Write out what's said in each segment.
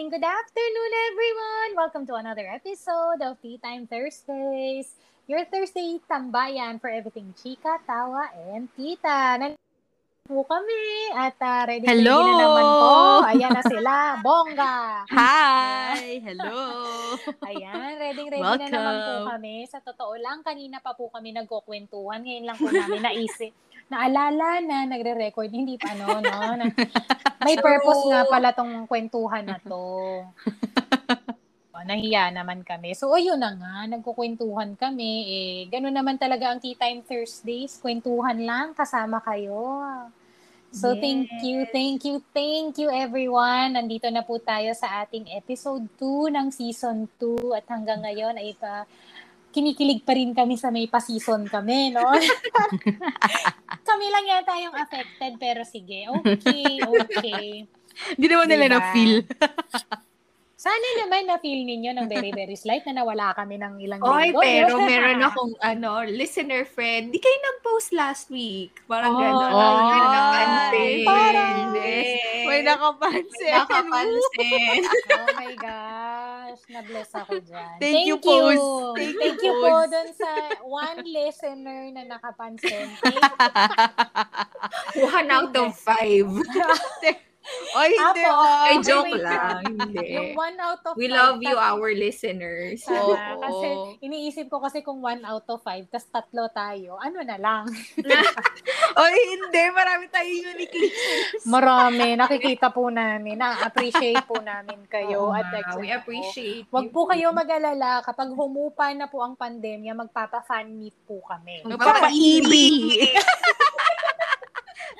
morning, good afternoon, everyone! Welcome to another episode of Tea Time Thursdays. Your Thursday tambayan for everything chika, tawa, and tita. Nandito po kami at uh, ready, Hello! na naman po. Ayan na sila, bongga! Hi! Hello! Ayan, ready, ready na naman po Welcome. kami. Sa totoo lang, kanina pa po kami nagkukwentuhan. Ngayon lang po namin naisip, naalala na nagre-record. Hindi pa ano, no? Na, may purpose nga pala tong kwentuhan na to. O, nahiya naman kami. So, ayun na nga, nagkukwentuhan kami. Eh, gano'n naman talaga ang Tea Time Thursdays. Kwentuhan lang, kasama kayo. So, thank you, thank you, thank you everyone. Nandito na po tayo sa ating episode 2 ng season 2 at hanggang ngayon ay pa kinikilig pa rin kami sa may pa-season kami, no? kami lang yata yung affected pero sige, okay, okay. Hindi naman nila Diba? na-feel. Sana naman na-feel ninyo ng very, very slight na nawala kami ng ilang Oy, linggo. pero meron akong ano, listener friend. Di kayo nag-post last week. Parang Oh, gano'n. oh, Hindi ko napansin. parang-. May nakapansin. nakapansin. Oh my gosh, na-bless ako dyan. Thank you, Post. Thank, Thank you, you, po dun sa one listener na nakapansin. Thank One out of five. Oy, hindi. Apo. oh. Ay, Okay, joke wait lang. Hindi. Yung one out of We five, love you, tas- our listeners. Oo. Kasi iniisip ko kasi kung one out of five, tas tatlo tayo, ano na lang. Oy, hindi. Marami tayong unique listeners. Marami, nakikita po namin, na-appreciate po namin kayo. Oo at ex- we appreciate Wag you. po kayo mag-alala, kapag humupa na po ang pandemya, magpapa-fan meet po kami. Magpapa-EB.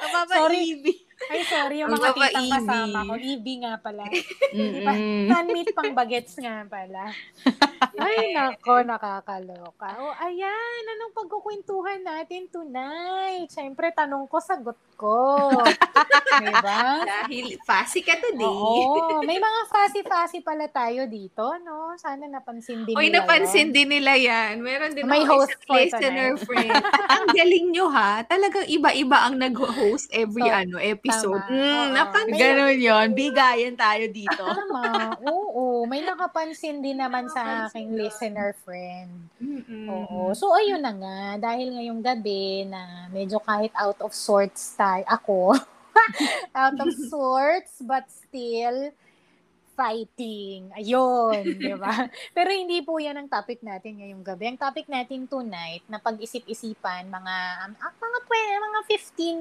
Magpapa-EB. Ay, sorry, yung mga titang kasama ko. EB nga pala. Mm-mm. Fan meet pang bagets nga pala. Ay, nako, nakakaloka. O, ayan, anong pagkukwentuhan natin tonight? Siyempre, tanong ko, sagot ko. diba? Dahil fussy ka today. Oo, may mga fussy-fussy pala tayo dito, no? Sana napansin din Oy, nila napansin yun. din nila yan. Meron din May host isang listener friend. Ang galing nyo ha. Talagang iba-iba ang nag-host every So, ano episode. tama. Oo. Mm, napansin. Ganon yun. Bigayan tayo dito. Tama. Oo, may nakapansin din naman sa aking listener friend. Mm-mm. Oo. So, ayun na nga. Dahil ngayong gabi na medyo kahit out of sorts tayo, ako, out of sorts, but still fighting. Ayun, di ba? Pero hindi po yan ang topic natin ngayong gabi. Ang topic natin tonight, na pag-isip-isipan, mga, um, ah, mga, 20, mga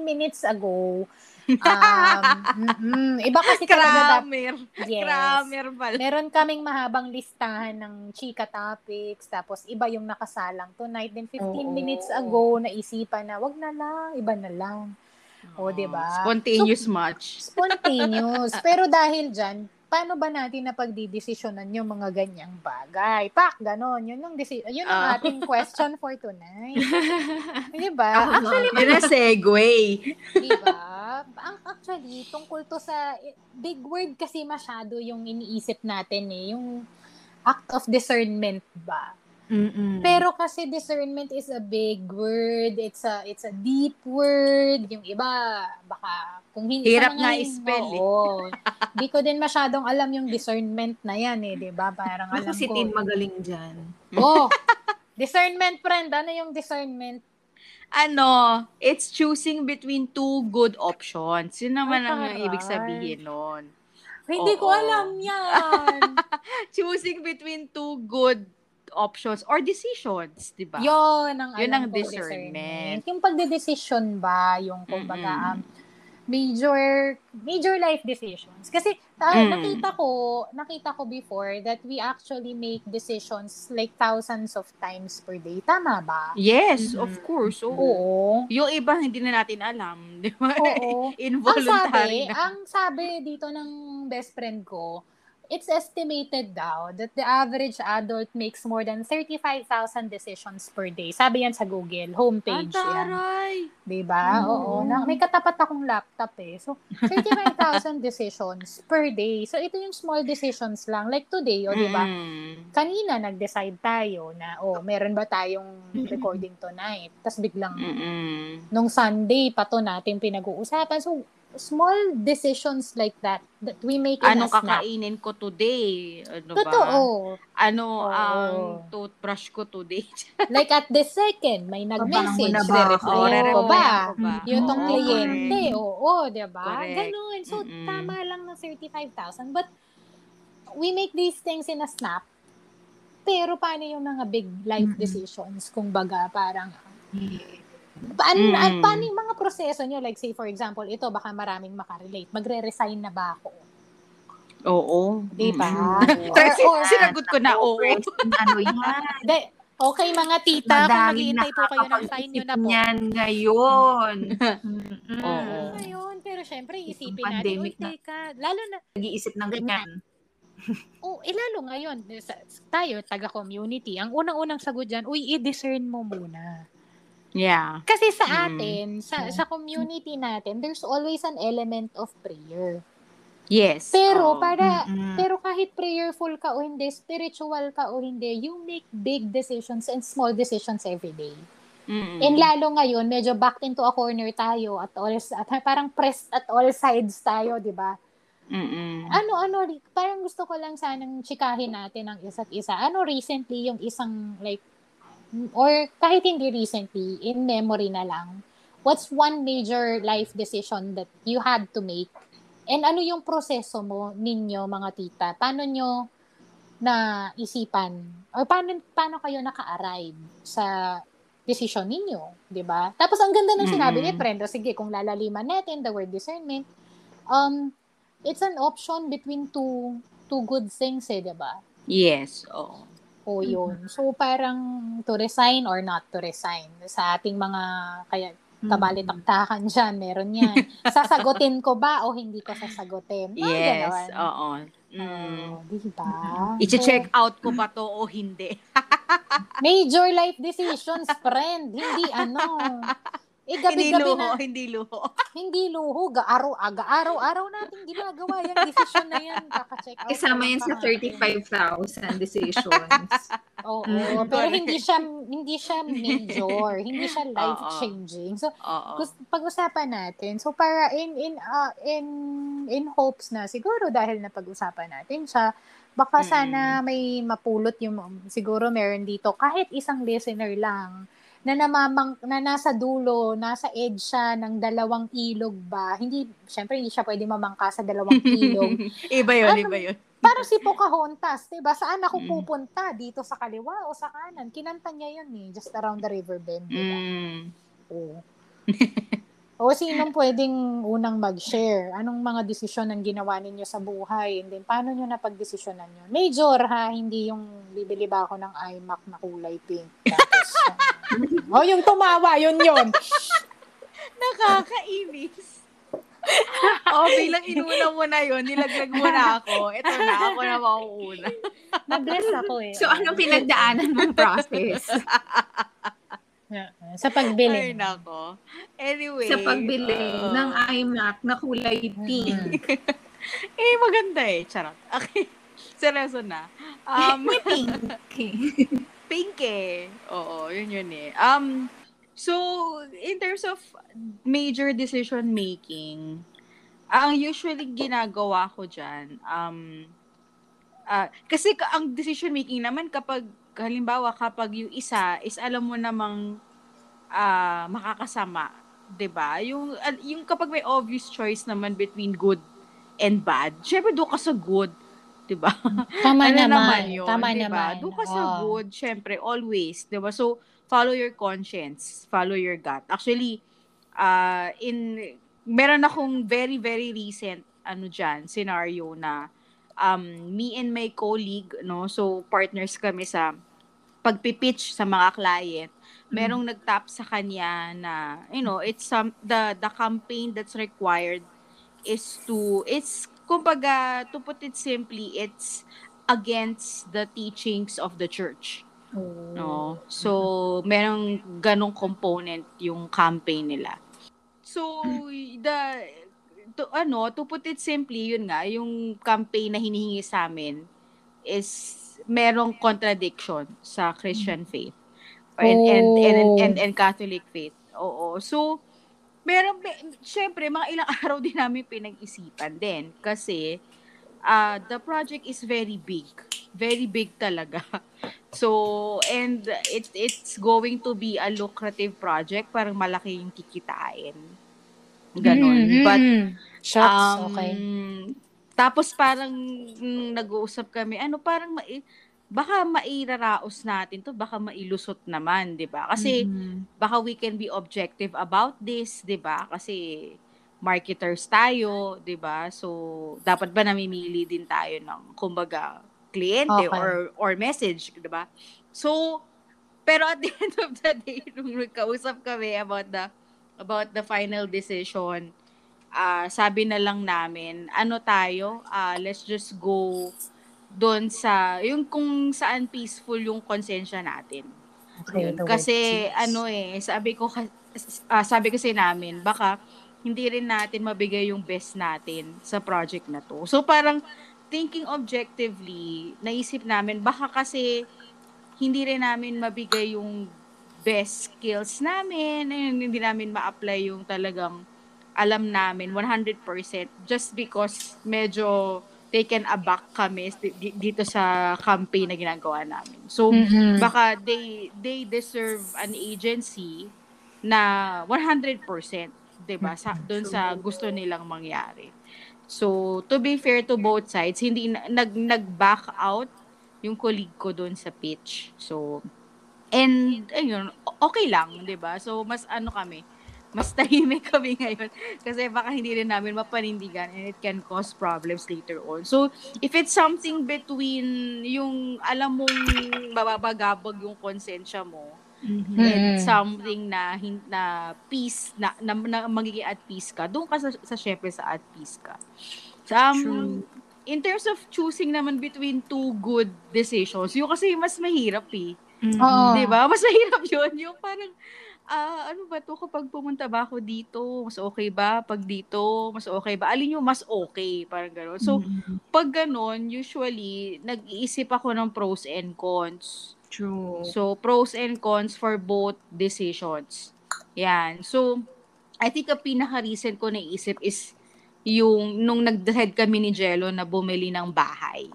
15 minutes ago, um, mm-mm. iba kasi talaga dap- Kramer. Yes. Kramer pala. Meron kaming mahabang listahan ng chika topics, tapos iba yung nakasalang tonight. Then 15 Oo. minutes ago, naisipan na, wag na lang, iba na lang. O, di ba? Spontaneous match. Spontaneous. Pero dahil dyan, paano ba natin na pagdidesisyonan yung mga ganyang bagay? Pak, ganon. Yun ang, desi- yun ang Ah. ating question for tonight. di ba? Actually, Yun ang segue. di ba? Ang actually, tungkol to sa big word kasi masyado yung iniisip natin eh, yung act of discernment ba? Mm-mm. Pero kasi discernment is a big word, it's a it's a deep word. Yung iba baka kung hindi Hirap hin- i-spell eh. Oo. Di ko din masyadong alam yung discernment na yan eh, 'di ba? Parang alam Ako si ko. Tin magaling dyan. Oh. discernment friend, ano yung discernment? Ano, it's choosing between two good options. Yun naman Ay, ang ibig sabihin nun. Hindi ko Oo. alam yan. Choosing between two good options or decisions, di ba? Yun ang Yun ang ko, discernment. Yung pagdedesisyon ba, yung kumbaga, um, major major life decisions. Kasi ta- Mm. nakita ko, nakita ko before that we actually make decisions like thousands of times per day. Tama ba? Yes, Mhm. of course. Oo. Oo. Yung iba hindi na natin alam, di ba? Oo. ang sabi, Involuntary na. ang sabi dito ng best friend ko, it's estimated daw that the average adult makes more than 35,000 decisions per day. Sabi yan sa Google, homepage Ah, yan. Diba? Oo. Oo. Na, may katapat akong laptop eh. So, 35,000 decisions per day. So, ito yung small decisions lang. Like today, o diba? Mm. Kanina, nag-decide tayo na, oh, meron ba tayong recording tonight? Tapos biglang, Mm-mm. nung Sunday pa to natin pinag-uusapan. So, small decisions like that that we make in Anong a snap. kakainin ko today? Ano Totoo. ba? Ano Oo. ang toothbrush ko today? Like at this second, may nag-message. Pabango na ba Re-replyan ako? Oo, ko ba? ba? Yung tong Oo, kliyente. Oo, di ba? Correct. Ganun. So, Mm-mm. tama lang ng 35,000. But, we make these things in a snap. Pero paano yung mga big life Mm-mm. decisions? Kung baga, parang, paano, Mm-mm. at paano yung mga proseso nyo? Like, say, for example, ito, baka maraming makarelate. Magre-resign na ba ako? Oo. Di ba? Or, or, sinagot ko na, oo. ano yan? de, okay, mga tita, kung Madaming naghihintay po kayo ng sign nyo na po. Yan ngayon. Oo. Ngayon, pero syempre, isipin Yung natin, uy, pandemic na. teka, lalo na, Nag-iisip ng ganyan. oh, eh, lalo ngayon, tayo, taga-community, ang unang-unang sagot dyan, uy, i-discern mo muna. Yeah. Kasi sa Mm. atin, sa, sa community natin, there's always an element of prayer. Yes. Pero, Oo. para, Mm-mm. pero kahit prayerful ka o hindi, spiritual ka o hindi, you make big decisions and small decisions every day. Mm-mm. And lalo ngayon, medyo backed into a corner tayo at all, at parang pressed at all sides tayo, di ba? Mm-mm. Ano, ano, parang gusto ko lang sanang chikahin natin ang isa't isa. Ano recently yung isang like, or kahit hindi recently, in memory na lang, what's one major life decision that you had to make? And ano yung proseso mo ninyo, mga tita? Paano nyo na isipan? Or paano, paano kayo naka-arrive sa decision ninyo? 'di ba? Tapos ang ganda ng sinabi ni Mm-mm. Brenda, sige, kung lalaliman natin the word discernment, um, it's an option between two two good things eh, 'di ba? Yes. Oo. O yun. So parang to resign or not to resign. Sa ating mga kaya kabalitaktakan dyan, meron yan. Sasagutin ko ba o hindi ko sasagutin? Mga Yes. Oo. Mm. Oh, di ba? I-check out ko ba to o hindi? Major life decisions, friend. Hindi ano. Eh, hindi gabi-gabi luho, na. hindi luho. Hindi luho. Gaaraw, aga, araw-araw natin ginagawa yung decision na yan. Kaka-check out. Kasama pa yan sa natin. 35,000 decisions. Oo, Mm, pero hindi siya hindi siya major, hindi siya life changing. So Oo. gus- pag-usapan natin. So para in in uh, in in hopes na siguro dahil na pag-usapan natin siya, baka Mm. sana may mapulot yung siguro meron dito kahit isang listener lang na namamang na nasa dulo, nasa edge siya ng dalawang ilog ba. Hindi syempre hindi siya pwede mamangka sa dalawang ilog. iba yun, Ano? iba yun. Parang si Pocahontas, 'di ba? Saan ako Mm. pupunta? Dito sa kaliwa o sa kanan? Kinanta niya 'yun eh, just around the river bend, 'di ba? Mm. Oo. o sinong pwedeng unang mag-share? Anong mga desisyon ang ginawa ninyo sa buhay? And then, paano nyo napag-desisyonan yun? Major, ha? Hindi yung bibili ba ako ng iMac na kulay pink. Tapos, oh, yung tumawa, yun yun. Nakakainis. oh, bilang inuna mo na yun, nilaglag mo na ako. Ito na, ako na mauuna. Nag-bless ako eh. So, anong pinagdaanan mong process Sa pagbili. Ay, nako. Anyway. sa pagbili uh, ng iMac na kulay pink? Eh, maganda eh. Charot. Okay. Seryoso na. Um, May pink. pink eh. Oo, yun yun eh. Um, so, in terms of major decision making, ang usually ginagawa ko dyan, um, ah, kasi ka- ang decision making naman kapag, halimbawa, kapag yung isa is alam mo namang ah, makakasama, 'di ba? Yung al- yung kapag may obvious choice naman between good and bad, syempre doon ka sa good, 'di ba? Tama ano naman. naman yun, Tama diba? naman. Doon ka sa Oo. good, syempre, always, diba? So, follow your conscience, follow your gut. Actually, uh, in, meron akong very, very recent, ano dyan, scenario na, um, me and my colleague, no, so, partners kami sa, pagpipitch sa mga client, merong nagtap sa kanya na, you know, it's some, the, the campaign that's required is to, it's, kumbaga, to put it simply, it's against the teachings of the church. Oo. No? So, merong ganong component yung campaign nila. So, the to, ano, to put it simply, yun nga, yung campaign na hinihingi sa amin is merong contradiction sa Christian faith and and and, and, and Catholic faith. Oo. So, May- syempre, mga ilang araw din namin pinag-isipan din. Kasi, uh, the project is very big. Very big talaga. So, and it, it's going to be a lucrative project. Parang malaki yung kikitain. Ganon. Mm, But. Shucks, Um, okay. Tapos parang mm, nag-uusap kami, ano parang mai, baka mairaraos natin to, baka mailusot naman, 'di ba? Kasi Mhm. baka we can be objective about this, 'di ba? Kasi marketers tayo, 'di ba? So dapat ba namimili din tayo ng kumbaga kliyente Okay. or or message, 'di ba? So pero at the end of the day, nung nagkausap kami about the about the final decision, ah sabi na lang namin, ano tayo, ah let's just go doon sa, yung kung saan peaceful yung konsensya natin. Okay, Yun. Kasi ano eh, sabi ko, ah, sabi kasi namin, baka hindi rin natin mabigay yung best natin sa project na to. So parang thinking objectively, naisip namin, baka kasi hindi rin namin mabigay yung best skills namin, hindi namin ma-apply yung talagang alam namin 100% just because medyo taken aback kami di- dito sa campaign na ginagawa namin. So, Mhm. baka they they deserve an agency na 100%, 'di ba? Sa doon sa gusto nilang mangyari. So, to be fair to both sides, hindi na- nag nag-back out yung colleague ko doon sa pitch. So, and ayun, okay lang, 'di ba? So, mas ano kami, mas tahimik kami ngayon kasi baka hindi rin namin mapanindigan and it can cause problems later on. So, if it's something between yung alam mong bababagabag yung konsensya mo Mhm. and Mm. something na hin- na peace na, na, na magiging at peace ka, doon ka sa, sa syempre sa at peace ka. So, um, True. in terms of choosing naman between two good decisions, yung kasi mas mahirap eh. Mhm. Oo. Di ba? Mas mahirap yun. Yung parang, ah, ano ba to kapag pumunta ba ako dito? Mas okay ba? Pag dito, mas okay ba? Alin yung mas okay? Parang gano'n. So, Mhm. pag gano'n, usually, nag-iisip ako ng pros and cons. True. So, pros and cons for both decisions. Yan. So, I think ang pinaka-recent ko naisip is yung nung nag-decide kami ni Jello na bumili ng bahay.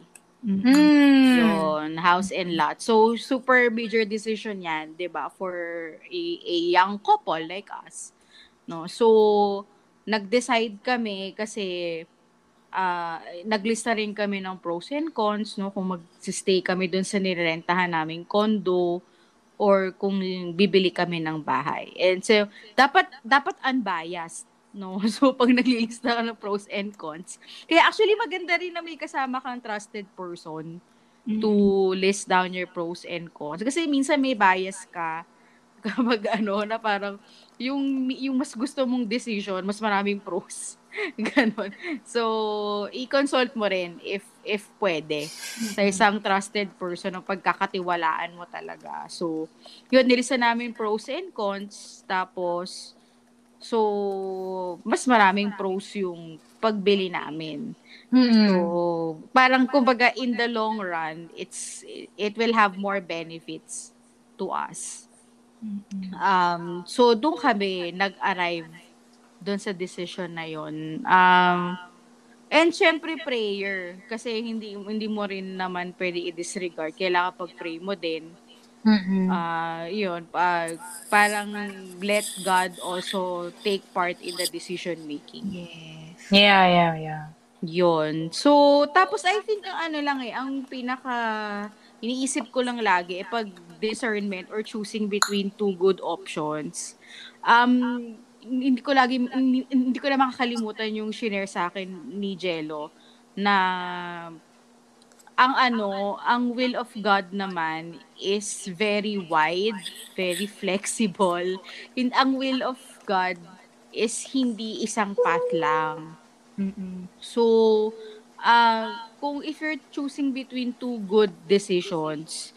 Mhm. Mm. Yun, house and lot. So, super major decision yan, di ba, for a, a young couple like us. No? So, nag-decide kami kasi ah naglista rin kami ng pros and cons, no? Kung mag-stay kami dun sa nirerentahan naming condo or kung bibili kami ng bahay. And so, dapat, dapat unbiased. No? So, pag naglilista ka ng pros and cons. Kaya actually, maganda rin na may kasama kang trusted person Mhm. to list down your pros and cons. Kasi minsan may bias ka kapag ano, na parang yung, yung mas gusto mong decision, mas maraming pros. Ganon. So, i-consult mo rin if if pwede sa isang trusted person ng pagkakatiwalaan mo talaga. So, yun, nilista namin pros and cons. Tapos, so, mas maraming pros yung pagbili namin. Mm. So, parang kumbaga in the long run, it's it will have more benefits to us. Um, so doon kami nag-arrive doon sa decision na yon. Um, and syempre prayer kasi hindi hindi mo rin naman pwede i-disregard. Kailangan pag-pray mo din. Mm-mm. Ah, yun, pag parang let God also take part in the decision making. Yes. Yeah, yeah, yeah. Yun. So, tapos I think ang ano lang eh, ang pinaka iniisip ko lang lagi eh, pag discernment or choosing between two good options. Um, hindi ko lagi, hindi, hindi ko na makakalimutan yung shinare sa akin ni Jello na ang ano, ang will of God naman is very wide, very flexible. And ang will of God is hindi isang path lang. So, ah kung if you're choosing between two good decisions,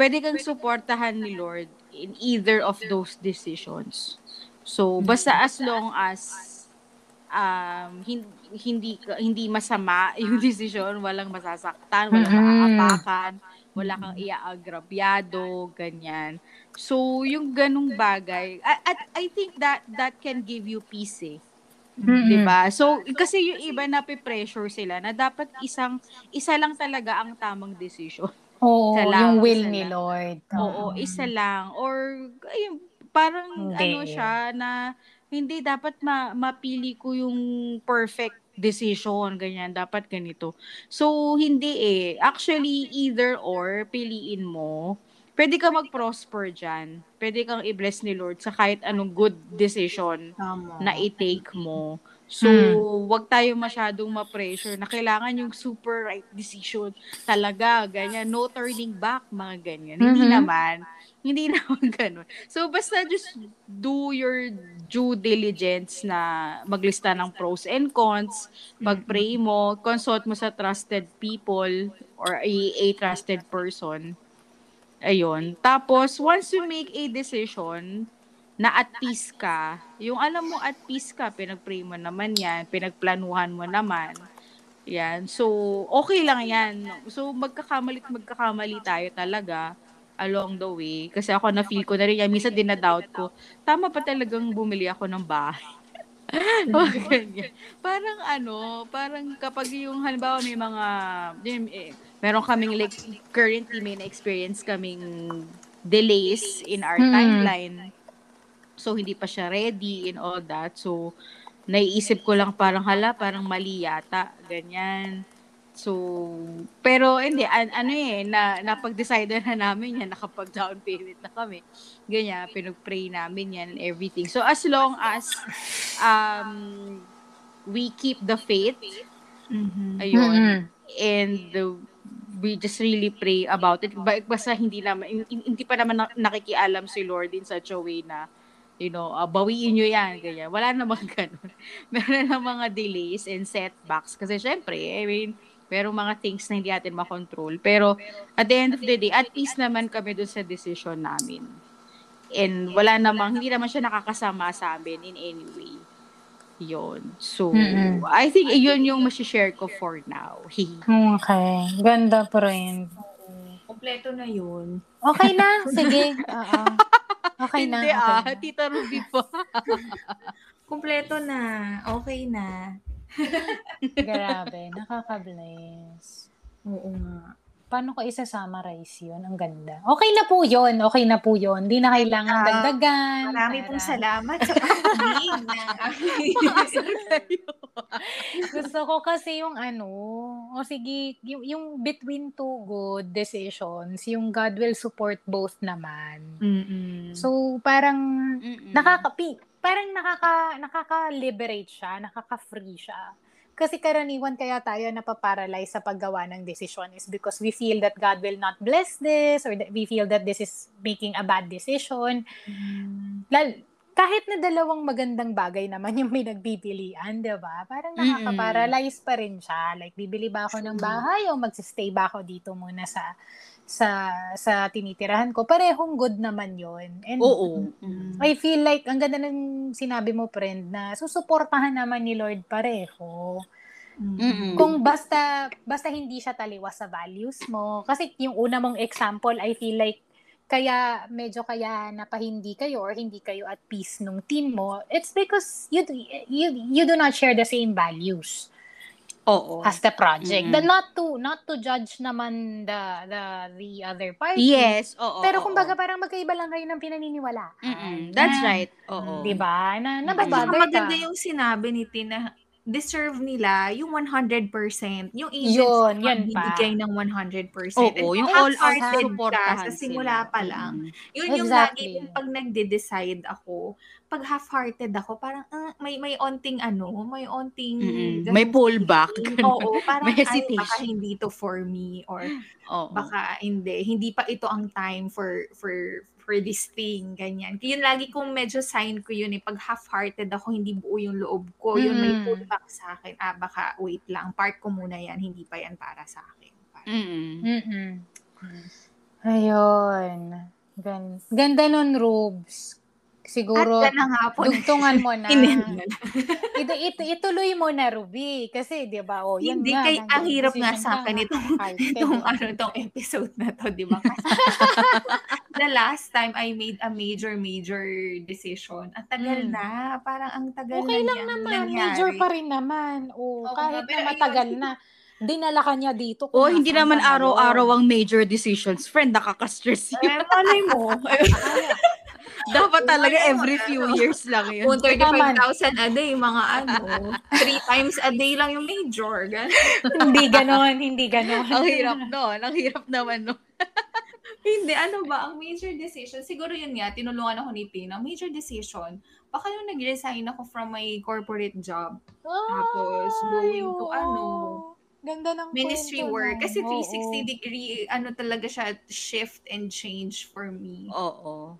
pwede kang suportahan ni Lord in either of those decisions. So, basta as long as um, hin- hindi ka- hindi masama yung decision, walang masasaktan, walang Mhm. maaapakan, wala kang iaagrabyado, ganyan. So, yung ganung bagay, at, at I think that that can give you peace eh. Mm-mm. 'Di ba? So, kasi yung iba na pressure sila na dapat isang isa lang talaga ang tamang decision. Oo, lang, yung will ni lang. Lord. Oo, isa lang or ayun, parang Hindi. ano siya na hindi dapat ma- mapili ko yung perfect decision, ganyan, dapat ganito. So, hindi eh. Actually, either or, piliin mo. Pwede ka mag-prosper dyan. Pwede kang i-bless ni Lord sa kahit anong good decision Tama. na i-take mo. So, Hmm. wag tayo masyadong ma-pressure na kailangan yung super right decision talaga, ganyan. No turning back, mga ganyan. Hindi Mhm. naman. Hindi naman ganun. So, basta just do your due diligence na maglista ng pros and cons, pag-pray mo, consult mo sa trusted people or a, a trusted person. Ayun. Tapos, once you make a decision, na at peace ka, yung alam mo at peace ka, pinag-pray mo naman yan, pinagplanuhan mo naman. Yan. So, okay lang yan. So, magkakamali at magkakamali tayo talaga along the way. Kasi ako na-feel ko na rin yan. Minsan din na-doubt ko, tama pa talagang bumili ako ng bahay. o ganyan. Parang ano, parang kapag yung halimbawa may mga, yun, eh, meron kaming like, currently may na-experience kaming delays in our Hmm. timeline. So, hindi pa siya ready and all that. So, naiisip ko lang parang hala, parang mali yata. Ganyan. So, pero hindi, an- ano eh, na, napag-decide na namin yan, nakapag-down payment na kami. Ganyan, pinag-pray namin yan and everything. So, as long as um, we keep the faith, Mhm. ayun, Mm-mm. and uh, we just really pray about it. Ba- Basta hindi naman, hin- hin- hindi pa naman na- nakikialam si Lord in such a way na, you know, uh, bawiin nyo yan, ganyan. Wala namang ganun. Meron na mga delays and setbacks. Kasi syempre, I mean, merong mga things na hindi natin makontrol. Pero at the end of the day, at least naman kami dun sa decision namin. And wala namang, hindi naman siya nakakasama sa amin in any way. Yun. So, Mm-mm. I think yun yung masishare ko for now. Okay. Ganda, friend. Kompleto na yun. Okay na. Sige. Oo. Okay na. Hindi okay ah, na. Tita Ruby pa. Kompleto na. Okay na. Grabe. Nakaka-bless. Oo nga. Paano ko isa-summarize yun? Ang ganda. Okay na po yun. Okay na po yun. Hindi na kailangan Ah, dagdagan. Marami para- pong salamat sa pakikinig ng Gusto ko kasi yung ano, o sige, yung, yung between two good decisions, yung God will support both naman. Mm-mm. So, parang Mm-mm. nakaka parang nakaka nakaka-liberate siya, nakaka-free siya. Kasi karaniwan kaya tayo napaparalyze sa paggawa ng desisyon is because we feel that God will not bless this or that we feel that this is making a bad decision. Mm. Lal, kahit na dalawang magandang bagay naman yung pinagpipilian, di ba? Parang nakaka-paralyze pa rin siya. Like, bibili ba ako ng bahay o magsistay ba ako dito muna sa sa sa tinitirahan ko? Parehong good naman yon And Oo. Mm. I feel like, ang ganda ng sinabi mo, friend, na susuportahan naman ni Lord pareho. Mm-mm. Kung basta, basta hindi siya taliwas sa values mo. Kasi yung una mong example, I feel like, kaya medyo kaya napahindi kayo or hindi kayo at peace nung team mo, it's because you you you do not share the same values Oo. as the project. Mm-mm. The, not to not to judge naman the the the other party. Yes, oo. Pero oo. kumbaga parang magkaiba lang kayo ng pinaniniwalaan. Mm-mm. That's Na- right. Oo. 'Di ba? Na maganda ka. yung sinabi ni Tina, deserve nila yung 100%. Yung agency Yun, yun pa. bibigay ng 100%. Oo, And yung all out supportahan ka sa simula sila. pa lang. Mm. Yun yung Exactly. lagi kong pag nagde-decide ako, pag half-hearted ako, parang ah, may may onting ano, may onting Mm-mm. May pullback. hesitation. Oo, parang May ay, baka hesitation. hindi to for me or Oo. baka hindi, hindi pa ito ang time for for for this thing, ganyan. Yun lagi kong medyo sign ko yun eh. Pag half-hearted ako, hindi buo yung loob ko. Yun may pullback sa akin. Ah, baka wait lang. Park ko muna yan. Hindi pa yan para sa akin. Parang, Mm-mm. Mm-mm. Ayun. Gan- Ganda nun, Robes. Siguro At po. dugtungan mo na. Ito, ito, ituloy mo na, Ruby. Kasi, di ba, oh, Hindi, nga. kay, ang hirap nga sa akin itong, itong, ano, itong episode na to, di ba? The last time I made a major, major decision, ang tagal Mm. na. Parang ang tagal Okay na lang niyang naman. nangyari. Major pa rin naman. Oh, Oo kahit na matagal ayun. na. Dinala ka niya dito. Oh, hindi naman ngayon. araw-araw ang major decisions. Friend, nakaka-stress yun. Eh, malay mo. Dapat talaga every few ano. years lang yun. Kung 35,000 a day, mga ano, three times a day lang yung major. Gan. hindi ganon, hindi ganon. Ang hirap nun. Ang hirap naman nun. Hindi, ano ba, ang major decision, siguro yun nga, tinulungan ako ni Tina, major decision, baka nung nag-resign ako from my corporate job, Tapos, going to ano, Ganda ng ministry work, nun. kasi Oo. 360 degree, ano talaga siya, shift and change for me. Oo.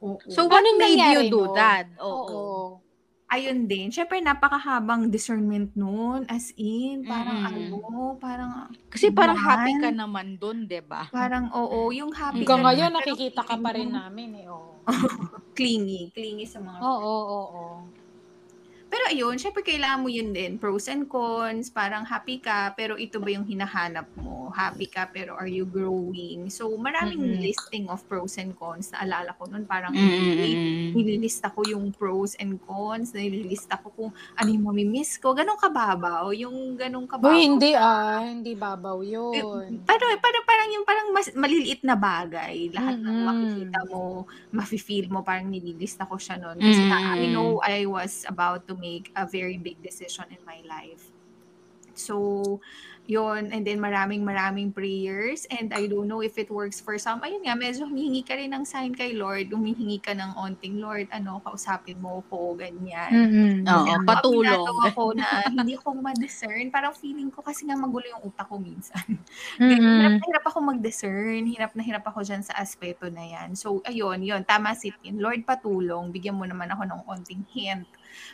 Oo. So, what Anong made you do nun? that? Oo. Oo. ayun din, syempre napakahabang discernment noon, as in, parang Mm-mm. ano, parang, Kasi parang Man. happy ka naman dun, di ba? parang oo, yung happy Hanggang ka ngayon, naman, nakikita ka pa rin namin eh. Oo, Clingy, clingy sa mga oo, oo. oo. Pero ayun, syempre kailangan mo yun din. Pros and cons, parang happy ka, pero ito ba yung hinahanap mo? Happy ka, pero are you growing? So, maraming Mm-mm. listing of pros and cons. Naalala ko nun, parang Mm-mm. nililista ko yung pros and cons, nililista ko kung ano yung mamimiss ko. Ganong kababaw, yung ganong kababaw. Boy, hindi ah. Hindi babaw Eh, yun. Pero parang parang yung parang mas maliliit na bagay. Lahat ng Mm-mm. makikita mo, mafe-feel mo parang nililista ko siya noon kasi na, I know I was about to make a very big decision in my life. So, yun, and then maraming maraming prayers and I don't know if it works for some. Ayun nga, medyo humihingi ka rin ng sign kay Lord, humihingi ka ng onting Lord, ano, kausapin mo ko, ganyan. Mm-mm. Oo, ako, patulong. ako na hindi ko ma-discern. Parang feeling ko kasi nga magulo yung utak ko minsan. Mm-mm. Hirap na hirap ako mag-discern. Hirap na hirap ako dyan sa aspeto na yan. So, ayun, yun. Tama si Tin. Lord, patulong. Bigyan mo naman ako ng onting hint.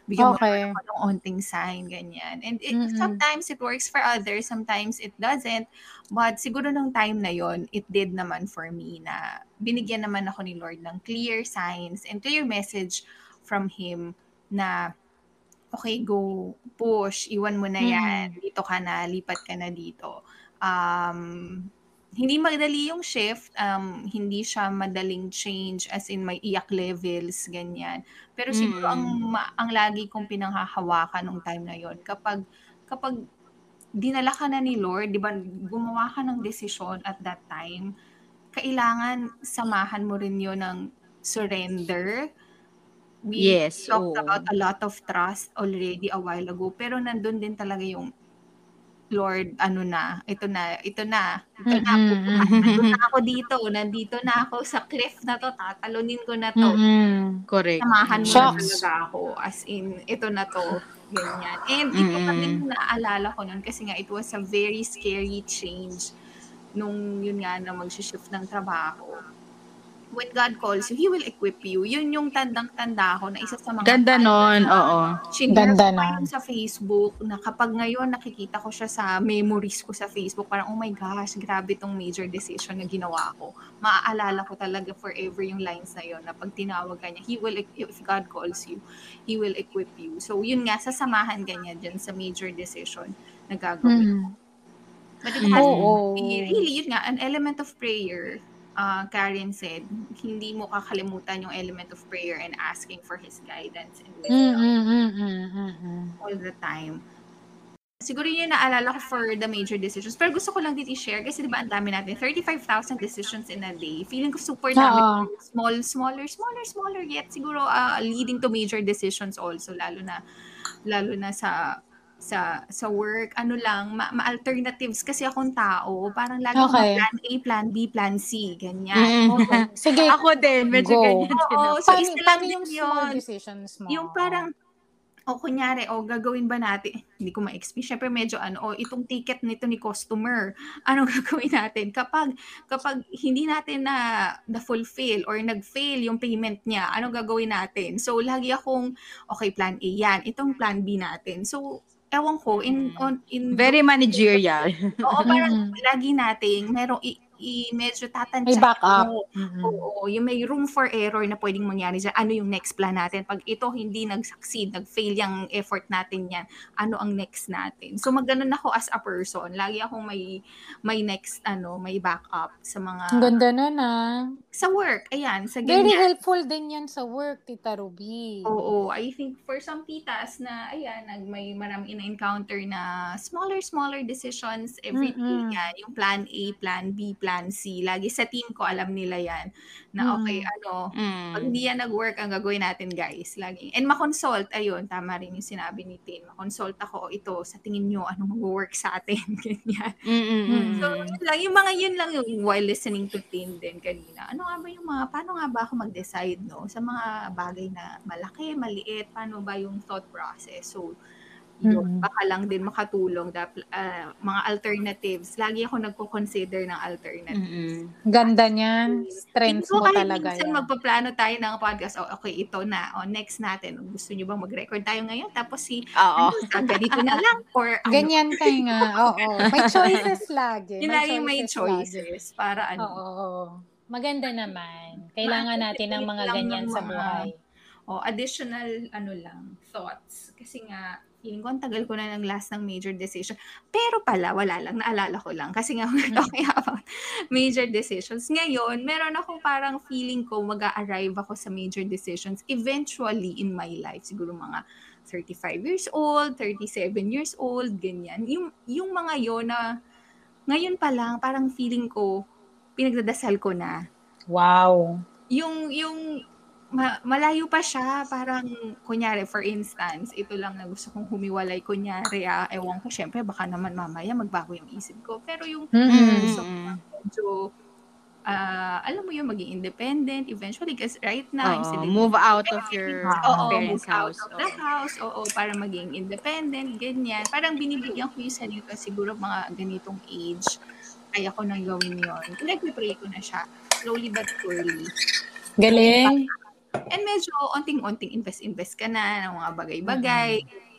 Bigyan mo Okay. ako ng onting sign. Ganyan. And it, Mm-mm. sometimes it works for others. Sometimes it doesn't. But siguro nung time na yon it did naman for me na binigyan naman ako ni Lord ng clear signs and clear message from Him na okay, go, push, iwan mo na yan, dito ka na, lipat ka na dito. Um, hindi madali yung shift, um, hindi siya madaling change as in may iyak levels, ganyan. Pero siguro Mm. ang, ang lagi kong pinanghahawakan nung time na yon kapag, kapag dinala ka na ni Lord, di ba, gumawa ka ng desisyon at that time, kailangan samahan mo rin yun ng surrender. We Yes, talked oo. about a lot of trust already a while ago, pero nandun din talaga yung Lord, ano na, ito na, ito na, ito na, Mm-mm. nandun na ako dito, nandito na ako sa cliff na to, tatalunin ko na to. Mm-mm. Correct. Samahan mo na Shucks. talaga ako, as in, ito na to, ganyan. And ito pa Mm-mm. din yung naaalala ko nun, kasi nga, it was a very scary change nung yun nga na mag-shift ng trabaho. When God calls you, He will equip you. Yun yung tandang-tanda ko na isa sa mga Ganda nun, oo. Ganda yun sa Facebook na kapag ngayon nakikita ko siya sa memories ko sa Facebook, parang, oh my gosh, grabe tong major decision na ginawa ko. Maaalala ko talaga forever yung lines na yun na pag tinawag ka niya, he will, if God calls you, He will equip you. So, yun nga, sasamahan ka niya dyan sa major decision na gagawin. Mm. But it has to Oo. be, really, yun nga, an element of prayer. Uh, Karen said, hindi mo kakalimutan yung element of prayer and asking for His guidance and wisdom Mm-mm-mm-mm-mm. all the time. Siguro yun yung naalala ko for the major decisions. Pero gusto ko lang din i-share kasi di ba ang dami natin, 35,000 decisions in a day. Feeling ko super dami. Oo. Small, smaller, smaller, smaller yet siguro uh, leading to major decisions also lalo na lalo na sa sa sa work ano lang ma, ma-alternatives kasi akong tao parang lagi ko Okay. plan A plan B plan C ganyan Mm. Okay. Sige. Ako din, medyo Go. ganyan Oo, so paano, isa lang paano din yung yun. small decisions mo? Yung parang, o kunyari, o gagawin ba natin, hindi ko ma-explain, syempre medyo ano, o itong ticket nito ni customer, anong gagawin natin? Kapag, kapag hindi natin na, na fulfill or nag-fail yung payment niya, anong gagawin natin? So, lagi akong, okay, plan A yan, itong plan B natin. So, ewan ko, in, Mm. on, in Very managerial. Oo, parang lagi nating merong i- i medyo May tatansya backup. mo. Mm-mm. Oo, yung may room for error na pwedeng mangyari dyan. Ano yung next plan natin? Pag ito hindi nag-succeed, nag-fail yung effort natin yan, ano ang next natin? So, magganon ako as a person. Lagi akong may, may next, ano, may backup sa mga, Ang ganda nun ah. sa work. Ayan, sa Very ganyan. helpful din yan sa work, Tita Ruby. Oo, I think for some titas na, ayan, nag, may marami na-encounter na smaller, smaller decisions every day Mm-mm. yan. Yung plan A, plan B, plan C. Lagi sa team ko, alam nila yan. Na okay, Mm. ano, Mm. pag hindi yan nag-work, ang gagawin natin, guys, lagi. And makonsult, ayun, tama rin yung sinabi ni Tin. Makonsult ako, ito, sa tingin nyo, anong mag-work sa atin? Ganyan. Mm-mm. So, yun lang, yung mga yun lang yung while listening to Tin din kanina. Ano nga ba yung mga, paano nga ba ako mag-decide, no? Sa mga bagay na malaki, maliit, paano ba yung thought process? So, yun, Mm. baka lang din makatulong, dap, ah, mga alternatives. Lagi ako nagko-consider ng alternatives. Mm-mm. Ganda niyan. Strengths mo kahit talaga minsan yan. magpaplano tayo ng podcast, oh, okay, ito na, oh, next natin. Gusto nyo bang mag-record tayo ngayon? Tapos si, Oo. ano, sa ganito na lang, or ano, Ganyan kayo nga. Oo. May choices lagi. yun lagi may lagi. choices para ano. Oo. Maganda naman. Kailangan natin ng mga ganyan sa buhay. O, additional, ano lang, thoughts. Kasi nga, feeling ko, ang tagal ko na ng last ng major decision. Pero pala, wala lang, naalala ko lang. Kasi nga, we're talking about major decisions. Ngayon, meron ako parang feeling ko mag arrive ako sa major decisions eventually in my life. Siguro mga 35 years old, 37 years old, ganyan. Yung, yung mga yon na, ngayon pa lang, parang feeling ko, pinagdadasal ko na Wow. yung yung ma- malayo pa siya parang kunyari for instance ito lang na gusto kong humiwalay kunyari ah, ewan ko syempre baka naman mamaya magbago yung isip ko pero yung Mm-mm. gusto ko medyo ah, alam mo yung maging independent eventually kasi right now Oo, sila- move out of your Oo, parents' move out house. of the house, oo, para maging independent, ganyan. Parang binibigyan ko yung sarili ko siguro mga ganitong age, kaya ko nang gawin yun. Pinag-pray ko na siya, slowly but surely. Galing. And medyo onting-onting invest-invest ka na ng mga bagay-bagay.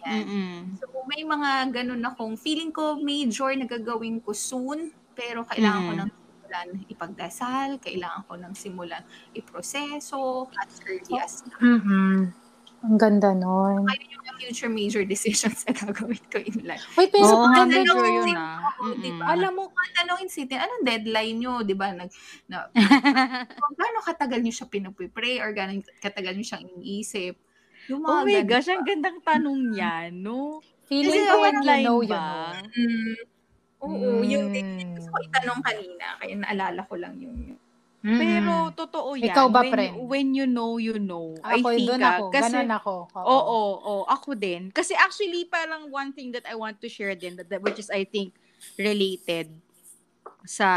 Mm-mm. So, may mga ganun akong feeling ko major na gagawin ko soon, pero kailangan ko Mm. nang simulan ipagdasal, kailangan ko nang simulan iproseso as early as Mm-mm. Ang ganda nun. ayun yung future major decisions na gagawin ko in life. Wait, pero Oo, ang nga, ganda medyo nun. yun ah. Oo, di ba? Mm-mm. Alam mo, kung tanongin si Tin, anong deadline nyo? Di ba? Nag, na, kung gaano katagal nyo siya pinupipray or gaano katagal nyo siyang iniisip. Yung mga Oh my ganun. gosh, ang gandang tanong yan, no? Feeling ko when you deadline know, you ba? know. Mm, oo, yun din. Mm. Gusto ko itanong kanina, kaya naalala ko lang yung Mm-mm. Pero totoo yan. Ikaw ba, when, friend? when you know, you know. ako, I think doon ah, ako. kasi, Ganon ako. Oo, oo, oo, ako din. Kasi actually, parang one thing that I want to share din, that, that- which is I think related sa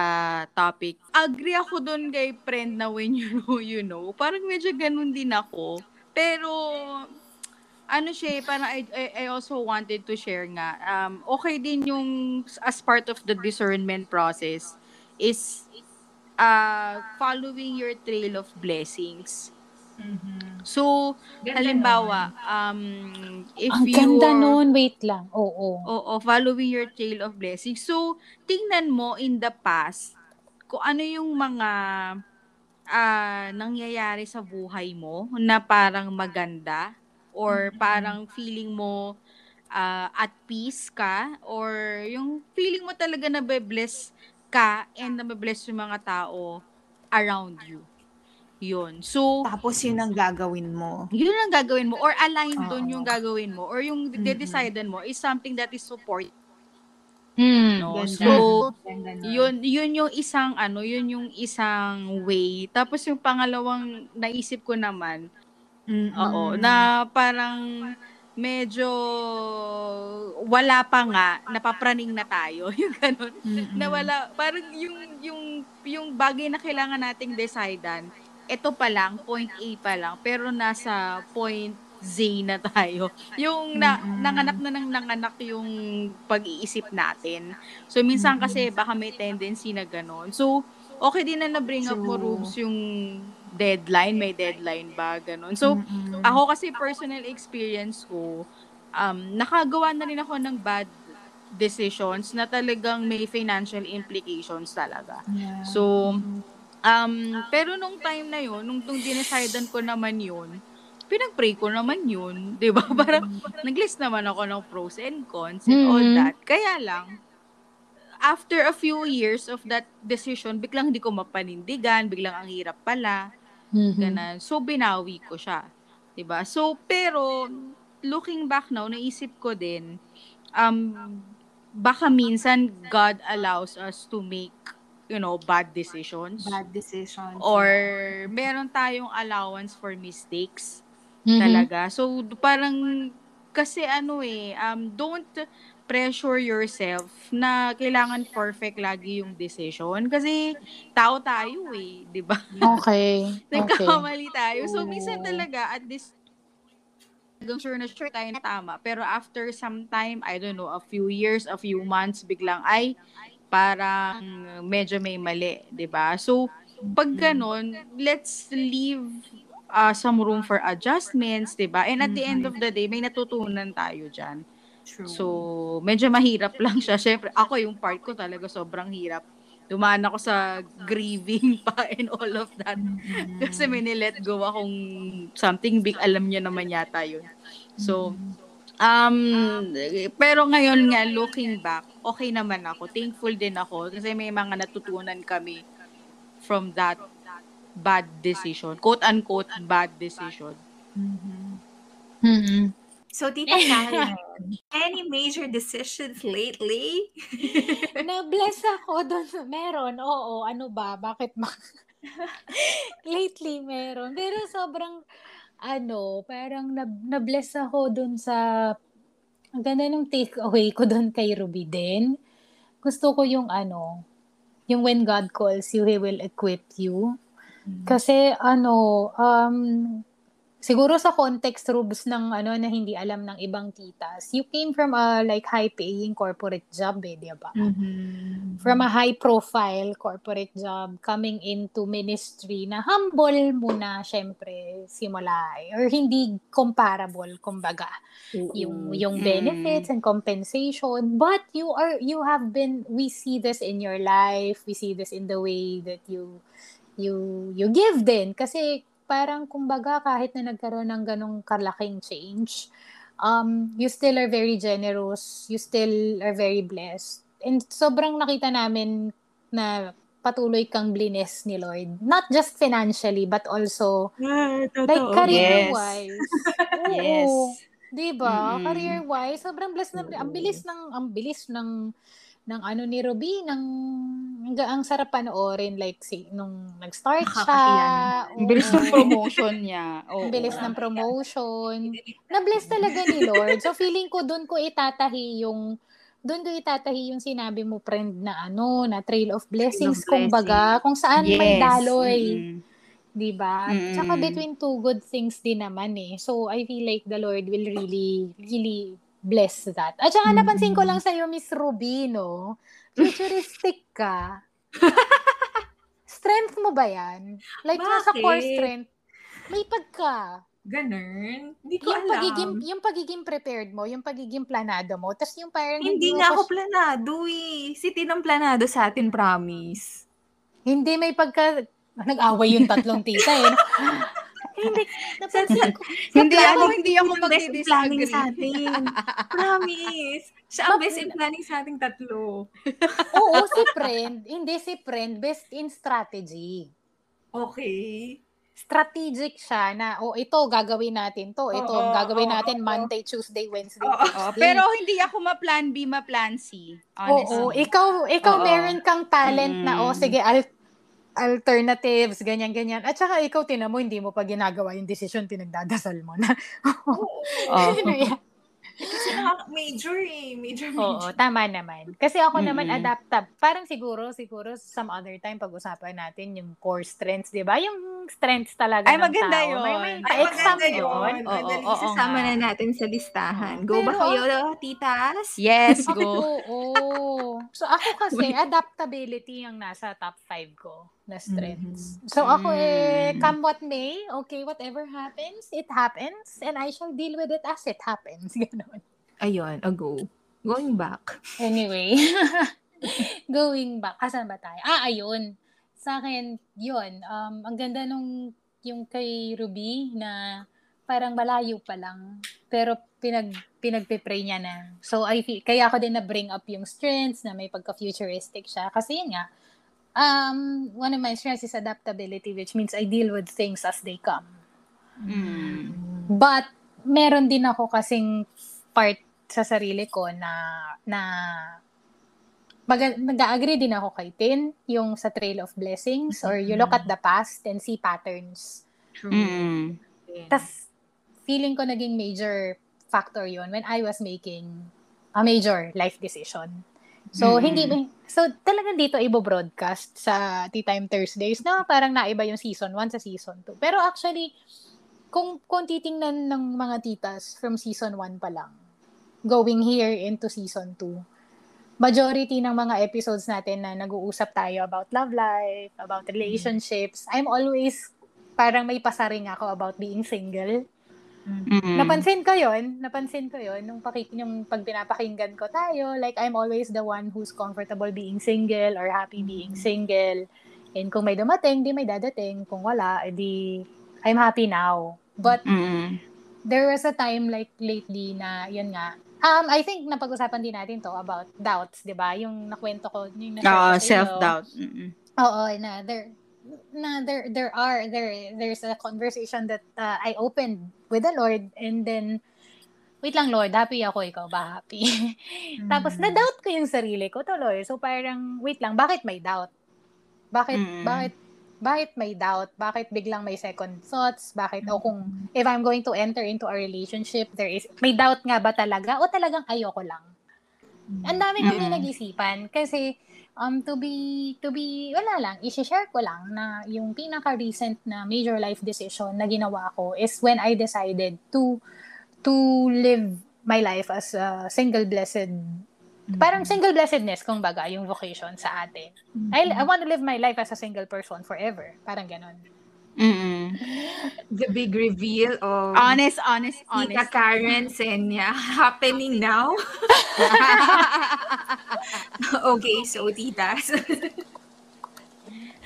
topic. Agree ako doon kay friend na when you know, you know. Parang medyo ganun din ako. Pero, ano siya, eh, parang I, I, I also wanted to share nga, um, okay din yung as part of the discernment process is uh, following your trail of blessings. So, Ganda halimbawa, um, if Ang you ganda nun. Wait lang. Oo. Oo, following your trail of blessings. So, tingnan mo in the past kung ano yung mga ah, nangyayari sa buhay mo na parang maganda or parang feeling mo ah, at peace ka or yung feeling mo talaga na bless ka and na bless yung mga tao around you. Yun. So, Tapos yun ang gagawin mo. yun ang gagawin mo or align doon Oo. yung gagawin mo or yung Mm-mm. de-decidean mo is something that is support Hmm. no Ganda. so Ganda yun yun yung isang ano yun yung isang way tapos yung pangalawang naisip ko naman Mm-mm. oo na parang medyo wala pa nga napapraning na tayo yung ganun Mm-mm. na wala parang yung yung yung bagay na kailangan nating decidean ito pa lang point A pa lang pero nasa point Z na tayo yung na, Mm-mm. nanganak na nang nanganak yung pag-iisip natin so minsan kasi baka may tendency na ganon so okay din na na-bring up mo. Rubes yung deadline may deadline ba ganon so Mm-mm. ako kasi personal experience ko, um, nakagawa na rin ako ng bad decisions na talagang may financial implications talaga. Yeah. So, um, pero nung time na yun, nung, nung dinecidean ko naman yun, pinag-pray ko naman yun. 'di ba Parang nag-list naman ako ng pros and cons and all Mhm. that. Kaya lang, after a few years of that decision, biglang hindi ko mapanindigan, biglang ang hirap pala. Mhm. Ganun. So, binawi ko siya. 'di ba So, pero, looking back now, naisip ko din, um, baka minsan God allows us to make, you know, bad decisions. Bad decisions. Or, meron tayong allowance for mistakes Mhm. talaga. So, parang, kasi ano eh, um, don't pressure yourself na kailangan perfect lagi yung decision. Kasi, tao tayo eh, di ba? Okay. Okay. Nagkakamali tayo. So, minsan talaga, at this, hanggang sure na sure tayo na tama. Pero after some time, I don't know, a few years, a few months, biglang, ay, parang medyo may mali, 'di ba So, pag ganon, let's leave uh, some room for adjustments, 'di ba And at the end of the day, may natutunan tayo dyan. True. So, medyo mahirap lang siya. Siyempre, ako yung part ko talaga sobrang hirap. Dumaan ako sa grieving pa and all of that. Mhm. Kasi may nilet go akong something big, alam niya naman yata yun. So, um, pero ngayon nga, looking back, okay naman ako. Thankful din ako kasi may mga natutunan kami from that bad decision. Quote-unquote bad decision. Mhm. Mhm. So, Tita Karen, any major decisions lately? Na-bless ako doon. Meron, oo. Ano ba? Bakit ma... Lately, meron. Pero sobrang, ano, parang na- na-bless ako doon sa... Ang ganda ng takeaway ko doon kay Ruby din. Gusto ko yung ano, yung when God calls you, He will equip you. Kasi ano, um, siguro sa context rubs ng ano na hindi alam ng ibang titas, you came from a like high paying corporate job eh, di ba? Mhm. From a high profile corporate job coming into ministry na humble muna syempre simula eh, or hindi comparable kumbaga yung yung Mm. benefits and compensation but you are you have been we see this in your life we see this in the way that you you you give din kasi parang kumbaga kahit na nagkaroon ng ganong kalaking change um you still are very generous you still are very blessed and sobrang nakita namin na patuloy kang blinis ni Lord not just financially but also Ah, like totoo. career wise Yes. Oo. 'Di ba? Mm-mm. Career wise, sobrang blessed na ang bilis ng ang bilis ng ng ano ni Ruby ng ang, ang sarap panoorin like si nung nag-start siya. Ang bilis ng promotion niya. Oo. Ang bilis ng promotion. Na-bless talaga ni Lord. So feeling ko doon ko itatahi yung doon ko itatahi yung sinabi mo friend na ano, na trail of blessings blessing. kumbaga, kung saan may Yes. daloy. Mm-mm. 'di ba? Mm-mm. Tsaka between two good things din naman eh. So I feel like the Lord will really really bless that. At saka Mm-mm. napansin ko lang sa iyo Miss Ruby, no? Futuristic ka. strength mo ba 'yan? Like nasa Bakit? core strength. May pagka. Ganun? Hindi ko Yung alam. pagiging yung pagiging prepared mo, yung pagiging planado mo, tapos yung parang Hindi mo nga ako siya- planado eh. Si Tinang planado sa atin, promise. Hindi may pagka nag-away yung tatlong tita eh. hindi napansin ko. Hindi ako, hindi ako magdi-disagree. sa atin. promise. Siya ang best in planning sa ating tatlo. Oo, si friend. Hindi si friend. Best in strategy. Okay. Strategic siya na, oh, ito, gagawin natin to. Ito, Oo, gagawin oo, natin oo. Monday, Tuesday, Wednesday. Oo, Thursday. pero hindi ako ma-plan B, ma-plan C. Honestly. Oo, ikaw, ikaw Oo. meron kang talent na, Mm. oh, sige, al- alternatives, ganyan-ganyan. At saka ikaw, tinan mo, hindi mo pa ginagawa yung decision, pinagdadasal mo na. Oo. Ano yan? Kasi nakaka- major eh. Major, Oo, major. tama naman. Kasi ako naman Mm-mm. adaptab. Parang siguro, siguro some other time pag-usapan natin yung core strengths, di ba? Yung strengths talaga Ay, ng maganda tao. yun. May, may Ay, pa-exam maganda yun. yun. Oo, oo, isasama nga. na natin sa listahan. Go ba Pero kayo, titas? Yes, go. oo. So, ako kasi, adaptability ang nasa top 5 ko na strengths. So, ako eh, Mm. come what may, okay, whatever happens, it happens, and I shall deal with it as it happens. Ganon. Ayun, a go. Going back. Anyway, going back. Asan ba tayo? Ah, ayun. Sa akin, yun. Um, ang ganda nung yung kay Ruby na parang malayo pa lang. Pero pinag pinagpe-pray niya na. So I feel, kaya ako din na bring up yung strengths na may pagka-futuristic siya kasi yun nga um one of my strengths is adaptability which means I deal with things as they come. Mm. But meron din ako kasing part sa sarili ko na na mag- nag-agree din ako kay Tin, yung sa Trail of Blessings, or you look at the past and see patterns. True. Mm. Tas feeling ko naging major factor yon when I was making a major life decision. So, Mm. hindi, so talagang dito ibo-broadcast sa Tea Time Thursdays na parang naiba yung season 1 sa season 2. Pero actually, kung, kung titingnan ng mga titas from season 1 pa lang, going here into season 2, majority ng mga episodes natin na nag-uusap tayo about love life, about relationships, I'm always parang may pasaring ako about being single. Mm. Napansin ko yon, napansin ko yon nung pakik yung pag pinapakinggan ko tayo, like I'm always the one who's comfortable being single or happy being single. And kung may dumating, di may dadating. Kung wala, edi I'm happy now. But Mm. there was a time like lately na yun nga. Um, I think napag-usapan din natin to about doubts, di ba? Yung nakwento ko, yung na Ah, self-doubt. Mm. Oo, na there na there there are there there's a conversation that uh, I opened with the Lord and then wait lang Lord, happy ako ikaw ba happy? Tapos Mm. na-doubt ko yung sarili ko tuloy. So parang wait lang, bakit may doubt? Bakit Mm. bakit bakit may doubt? Bakit biglang may second thoughts? Bakit o kung if I'm going to enter into a relationship, there is may doubt nga ba talaga o talagang ayoko lang? Ang dami kong Mm. pinag-isipan kasi um to be to be wala lang i-share ko lang na yung pinaka recent na major life decision na ginawa ko is when I decided to to live my life as a single blessed parang single blessedness kung baga yung vocation sa atin. I, I want to live my life as a single person forever. Parang ganon. Mm. The big reveal of Honest, honest, Tita honest. Karen Senya happening now. okay, so titas.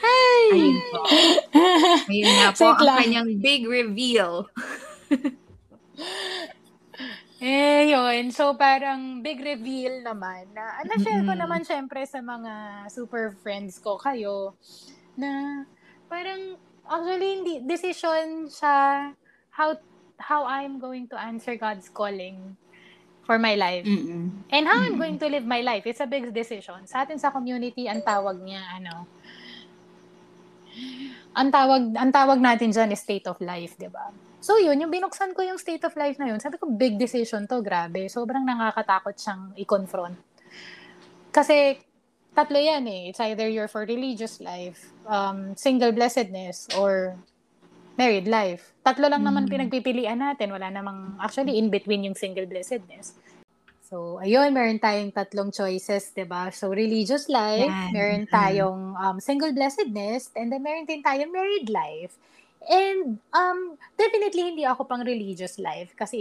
Ayun po. Ayun nga po ang kanyang big reveal. Eh, yun. So, parang big reveal naman na, ah, na-share ko naman syempre sa mga super friends ko kayo na parang actually hindi decision sa how how I'm going to answer God's calling for my life. Mm-mm. And how I'm going to live my life. It's a big decision. Sa atin sa community, ang tawag niya, ano, ang tawag, ang tawag natin dyan is state of life, di ba? So yun, yung binuksan ko yung state of life na yun, sabi ko, big decision to, grabe. Sobrang nakakatakot siyang i-confront. Kasi, tatlo yan eh. It's either you're for religious life, um, single blessedness, or married life. Tatlo lang naman Mm. pinagpipilian natin. Wala namang, actually, in between yung single blessedness. So, ayun, meron tayong tatlong choices, ba So, religious life, Yan. meron Mm. tayong um, single blessedness, and then meron din tayong married life. And um, definitely hindi ako pang religious life kasi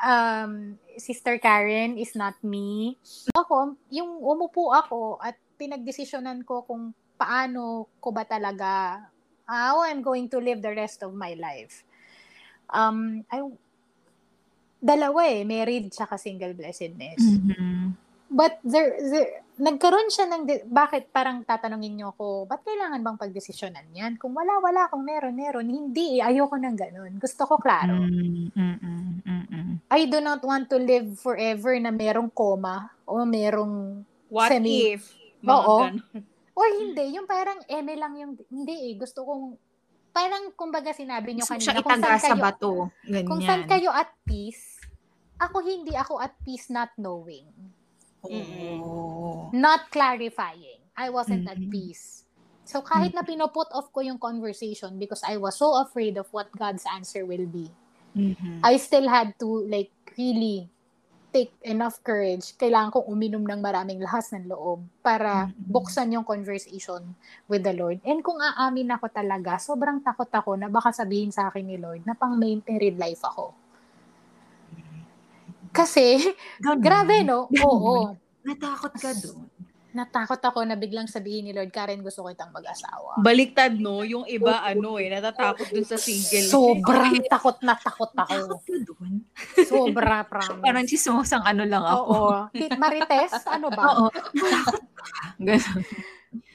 um, Sister Karen is not me. Ako, yung umupo ako at pinagdesisyonan ko kung paano ko ba talaga how I'm going to live the rest of my life. Um, I, dalawa eh, married tsaka single blessedness. But there, there, nagkaroon siya ng, de- bakit parang tatanungin niyo ako, ba't kailangan bang pagdesisyonan yan? Kung wala, wala. Kung meron, meron. Hindi, eh, ayoko ng ganun. Gusto ko klaro. I do not want to live forever na merong koma o merong What Semi- if? Mga Oo. ganun. Or hindi, yung parang eme lang yung, hindi eh, gusto kong, parang kumbaga sinabi nyo kanina, kung saan sa kayo, bato. Ganyan. kung saan kayo at peace, ako hindi ako at peace not knowing. Oo. Not clarifying. I wasn't at Mhm. peace. So kahit na pinuput off ko yung conversation because I was so afraid of what God's answer will be, Mhm. I still had to like really take enough courage. Kailangan kong uminom ng maraming lahas ng loob para Mhm. buksan yung conversation with the Lord. And kung aamin ako talaga, sobrang takot ako na baka sabihin sa akin ni Lord na pang married life ako. Kasi, Ganun. grabe, no? Oo. Natakot ka doon. Natakot ako na biglang sabihin ni Lord, Karen, gusto ko itang mag-asawa. Baliktad, no? Yung iba, ano eh, natatakot dun sa single. Sobrang takot na takot Natakot ako. doon. Sobra, promise. Parang chismosang ano lang ako. Oo. Kit Marites, ano ba? Oo. Ganun.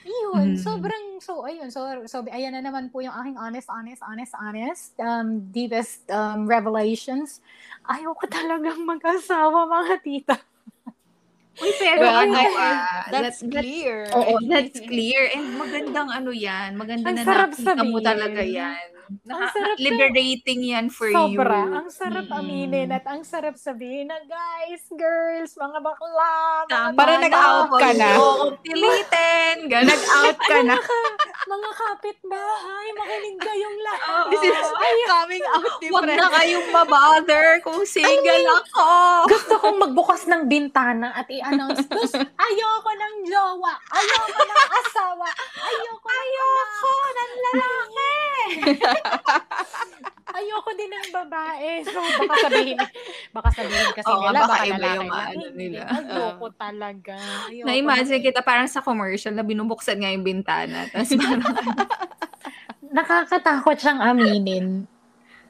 Yun, Mm. sobrang, so, ayun, so, so, ayan na naman po yung aking honest, honest, honest, honest, um, deepest um, revelations. Ayaw ko talagang mag-asawa, mga tita. Uy, pero Well, ano ah, That's that- clear. Oo, that's clear. And magandang ano yan. Maganda Ang na nakita mo talaga yan. Ang sarap sa- liberating yan for you. Sobra. Ang sarap Mm-mm. aminin at ang sarap sabihin na, guys, girls, mga bakla, mga Tama Para nag-out ka na. Oo, pilitin. Ganun. Nag-out ka na. mga kapitbahay, makinig kayong lahat. This is coming out Huwag different. na kayong mabother kung single ako. Gusto kong magbukas ng bintana at i-announce, ayoko ng jowa, ayoko ng asawa, ayoko, ayoko ng lalaki. ayoko din ng babae. So, baka sabihin, baka sabihin kasi Oo, nila, baka baka iba yung ano nila. Ayoko talaga. Ayoko Na-imagine na- kita parang sa commercial na binubuksan nga yung bintana. Tapos parang, Nakakatakot siyang aminin.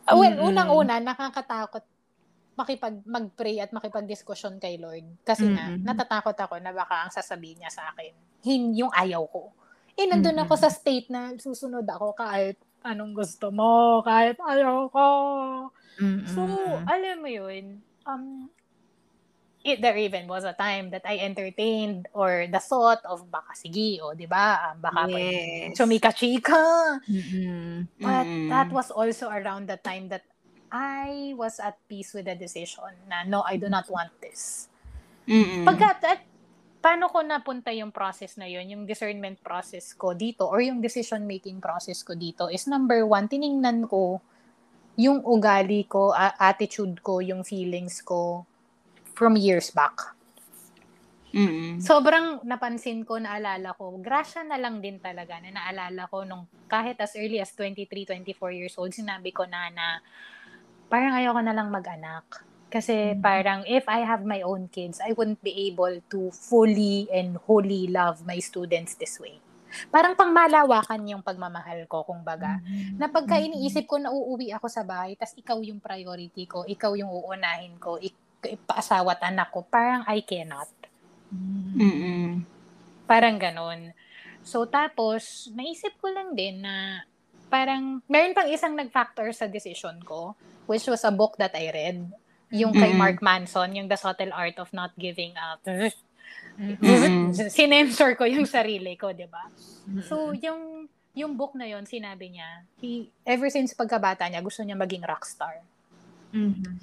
Ah, Well, Mm-mm. unang-una, nakakatakot makipag mag-pray at makipag-diskusyon kay Lord. Kasi nga, Mm-mm. natatakot ako na baka ang sasabihin niya sa akin, hin yung ayaw ko. Eh, nandun Mm-mm. ako sa state na susunod ako kahit anong gusto mo, kahit ayaw ko. So, alam mo yun, um, it, there even was a time that I entertained or the thought of baka sige, o, di ba? Um, baka Yes. chumika-chika. Mm-mm. But Mm. that was also around the time that I was at peace with the decision na no, I do not want this. Mm-mm. Pagka, at, paano ko napunta yung process na yun, yung discernment process ko dito, or yung decision-making process ko dito, is number one, tiningnan ko yung ugali ko, attitude ko, yung feelings ko from years back. Mm-mm. Sobrang napansin ko, naalala ko, grasya na lang din talaga na naalala ko nung kahit as early as 23, 24 years old, sinabi ko na na parang ayoko na lang mag-anak. Kasi Mhm. parang if I have my own kids, I wouldn't be able to fully and wholly love my students this way. Parang pangmalawakan yung pagmamahal ko, kung baga. Na pagka iniisip ko na uuwi ako sa bahay, tas ikaw yung priority ko, ikaw yung uunahin ko, ik- ipaasawa at anak ko, parang I cannot. Mm-mm. Parang ganun. So, tapos, naisip ko lang din na parang, meron pang isang nag-factor sa decision ko, which was a book that I read. Yung kay Mm-mm. Mark Manson, yung The Subtle Art of Not Giving Up. Mm-mm. Sinensor ko yung sarili ko, di ba? So, yung yung book na yon sinabi niya, he, ever since pagkabata niya, gusto niya maging rockstar. Mhm.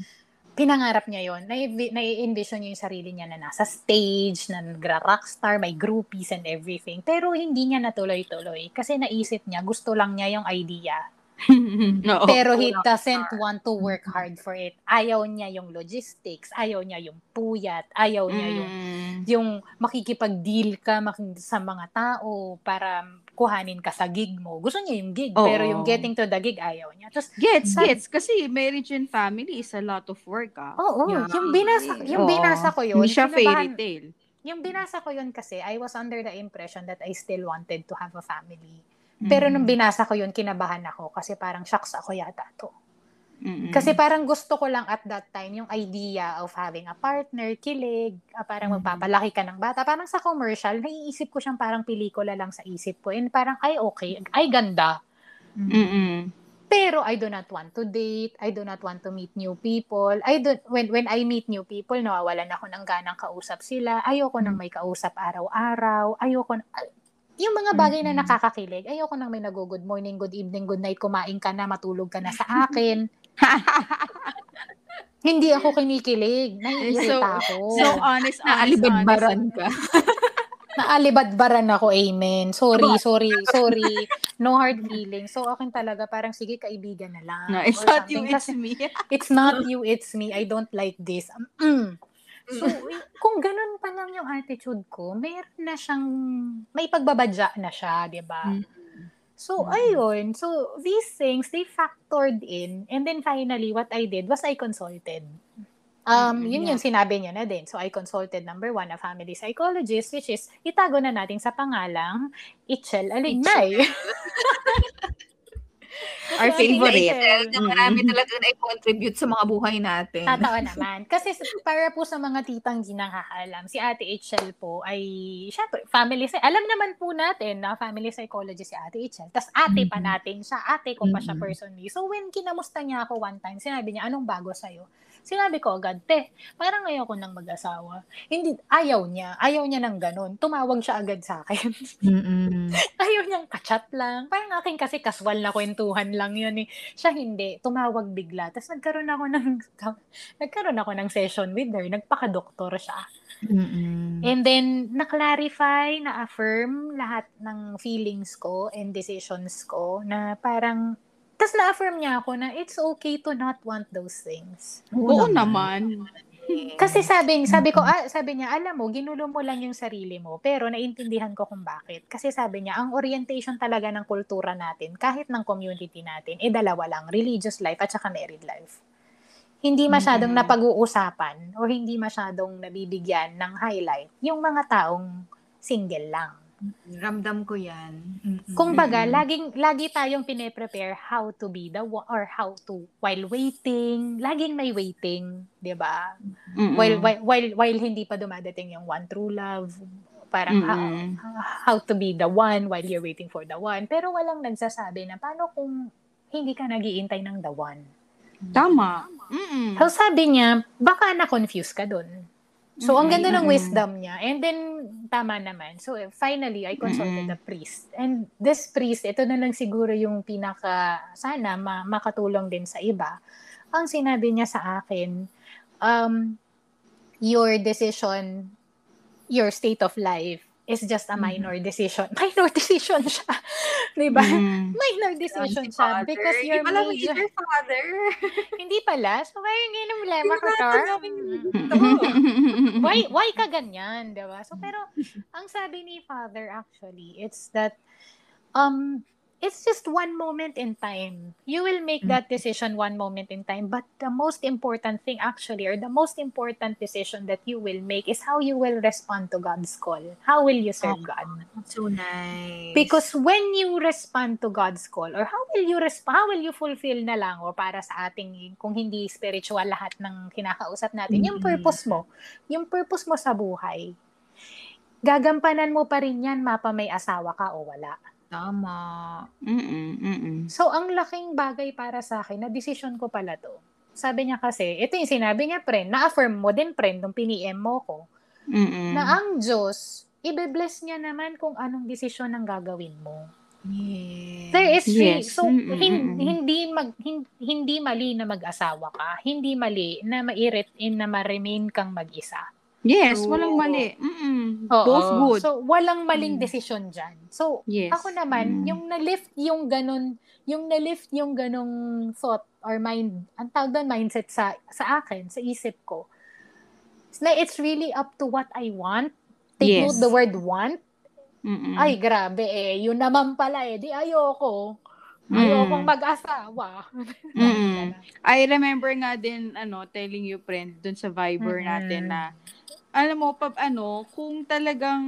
Pinangarap niya yon Nai-envision niya yung sarili niya na nasa stage, na nagra-rockstar, may groupies and everything. Pero hindi niya natuloy-tuloy. Kasi naisip niya, gusto lang niya yung idea. Oo. Pero he doesn't want to work hard for it. Ayaw niya yung logistics, ayaw niya yung puyat, ayaw niya yung Mm. yung makikipag-deal ka sa mga tao para kuhanin ka sa gig mo. Gusto niya yung gig, Oo. pero yung getting to the gig, ayaw niya. Tapos, Gets, Sabi- gets. Kasi marriage and family is a lot of work, ah. oo, Yeah. yung binasa, yung Oo. binasa ko yun, Hindi siya fairy tale. yung binasa ko yun kasi, I was under the impression that I still wanted to have a family. Pero nung binasa ko yun, kinabahan ako kasi parang shocks ako yata to. Mm-mm. Kasi parang gusto ko lang at that time yung idea of having a partner, kilig, ah, parang magpapalaki ka ng bata. Parang sa commercial, naiisip ko siyang parang pelikula lang sa isip ko. And parang, ay okay, ay ganda. Mm-mm. Pero I do not want to date. I do not want to meet new people. I do, when, when I meet new people, nawawalan ako ng ganang kausap sila. Ayoko nang may kausap araw-araw. Ayoko na, yung mga bagay na nakakakilig, ayoko nang may nag-good morning, good evening, good night, kumain ka na, matulog ka na sa akin. Hindi ako kinikilig. Naiirita ako. So, honest, honest, Naalibadbaran honest. ka. Naalibadbaran ako, amen. Sorry, sorry, sorry. No hard feelings. So, akin talaga, parang sige, kaibigan na lang. No, it's Or not you, it's me. it's not you, it's me. I don't like this. Mm. So, pa lang yung attitude ko, meron na siyang, may pagbabadya na siya, di ba? Mm. So, Mm. ayun. So, these things, they factored in. And then finally, what I did was I consulted. Um, Mm, yun yeah. yung sinabi niya na din. So, I consulted number one, a family psychologist, which is, itago na natin sa pangalang Itchel Alignay. Our favorite. Na marami talaga na-contribute sa mga buhay natin. Totoo naman. Kasi para po sa mga titang di nakakaalam, si Ate Itchel po ay, syempre, family, alam naman po natin na family psychologist si Ate Itchel. Tapos ate pa natin siya, ate ko pa siya personally. So when kinamusta niya ako one time, sinabi niya, anong bago sa'yo? Sinabi ko agad, te, parang ayoko nang mag-asawa. Hindi, ayaw niya. Ayaw niya ng ganun. Tumawag siya agad sa akin. Ayaw niyang kachat lang. Parang akin kasi kaswal na kwentuhan lang yun eh. Siya hindi. Tumawag bigla. Tapos nagkaroon ako ng, nagkaroon ako ng session with her. Nagpaka-doktor siya. Mm-mm. And then, na-clarify, na-affirm lahat ng feelings ko and decisions ko na parang, tapos na-affirm niya ako na it's okay to not want those things. Oo naman. Kasi sabi, sabi ko, ah, sabi niya, alam mo, ginulo mo lang yung sarili mo, pero naintindihan ko kung bakit. Kasi sabi niya, ang orientation talaga ng kultura natin, kahit ng community natin, eh dalawa lang, religious life at saka married life. Hindi masyadong Mhm. napag-uusapan o hindi masyadong nabibigyan ng highlight yung mga taong single lang. Ramdam ko yan. Mm-mm. Kung baga, laging, lagi tayong pine-prepare how to be the one, or how to, while waiting, laging may waiting, di ba? While, while while while hindi pa dumadating yung one true love parang how, how to be the one while you're waiting for the one pero walang nagsasabi na paano kung hindi ka nagiintay ng the one Tama. Mm-mm. so sabi niya baka na-confuse ka dun so ang ganda ng wisdom niya and then tama naman. So eh, finally I consulted Mm-mm. the priest. And this priest ito na lang siguro yung pinaka sana ma- makatulong din sa iba. Ang sinabi niya sa akin um your decision, your state of life is just a minor decision. Minor decision siya. Di ba? Mm. Minor decision siya because Hindi your pala major... major father. Hindi pala. So, parang yun ang problema Mm. ito. Why, why ka ganyan, di ba? So, pero, ang sabi ni Father actually, it's that, um, it's just one moment in time. You will make that decision one moment in time, but the most important thing actually, or the most important decision that you will make is how you will respond to God's call. How will you serve God? So nice. Because when you respond to God's call, or how will you respond, how will you fulfill na lang, o para sa ating, kung hindi spiritual lahat ng kinakausap natin, yung Mhm. purpose mo, yung purpose mo sa buhay, gagampanan mo pa rin yan, mapa may asawa ka o wala. Tama. Mm-mm, mm-mm. So, ang laking bagay para sa akin, na decision ko pala to. Sabi niya kasi, ito yung sinabi niya, friend, na-affirm mo din, friend, nung piniem mo ko, Mm-mm. na ang Diyos, ibe-bless niya naman kung anong desisyon ang gagawin mo. Yes. There is free. Yes. So, hin- hindi mag hin- hindi mali na mag-asawa ka. Hindi mali na mairit in na ma-remain kang mag-isa. Yes, True. walang mali. Mm-mm. Oo. Both good. So, walang maling Mm. desisyon dyan. So, Yes. ako naman, Mm. yung na-lift yung ganun, yung na-lift yung ganung thought or mind, ang tawag doon, mindset sa, sa akin, sa isip ko, it's na it's really up to what I want. Take Yes. note the word want. Mm-mm. Ay, grabe eh. Yun naman pala eh. Di ayoko. Mm. Ayokong mag-asawa. Mm-mm. I remember nga din, ano, telling you, friend, dun sa Viber Mm-mm. natin na, alam mo, pag ano, kung talagang,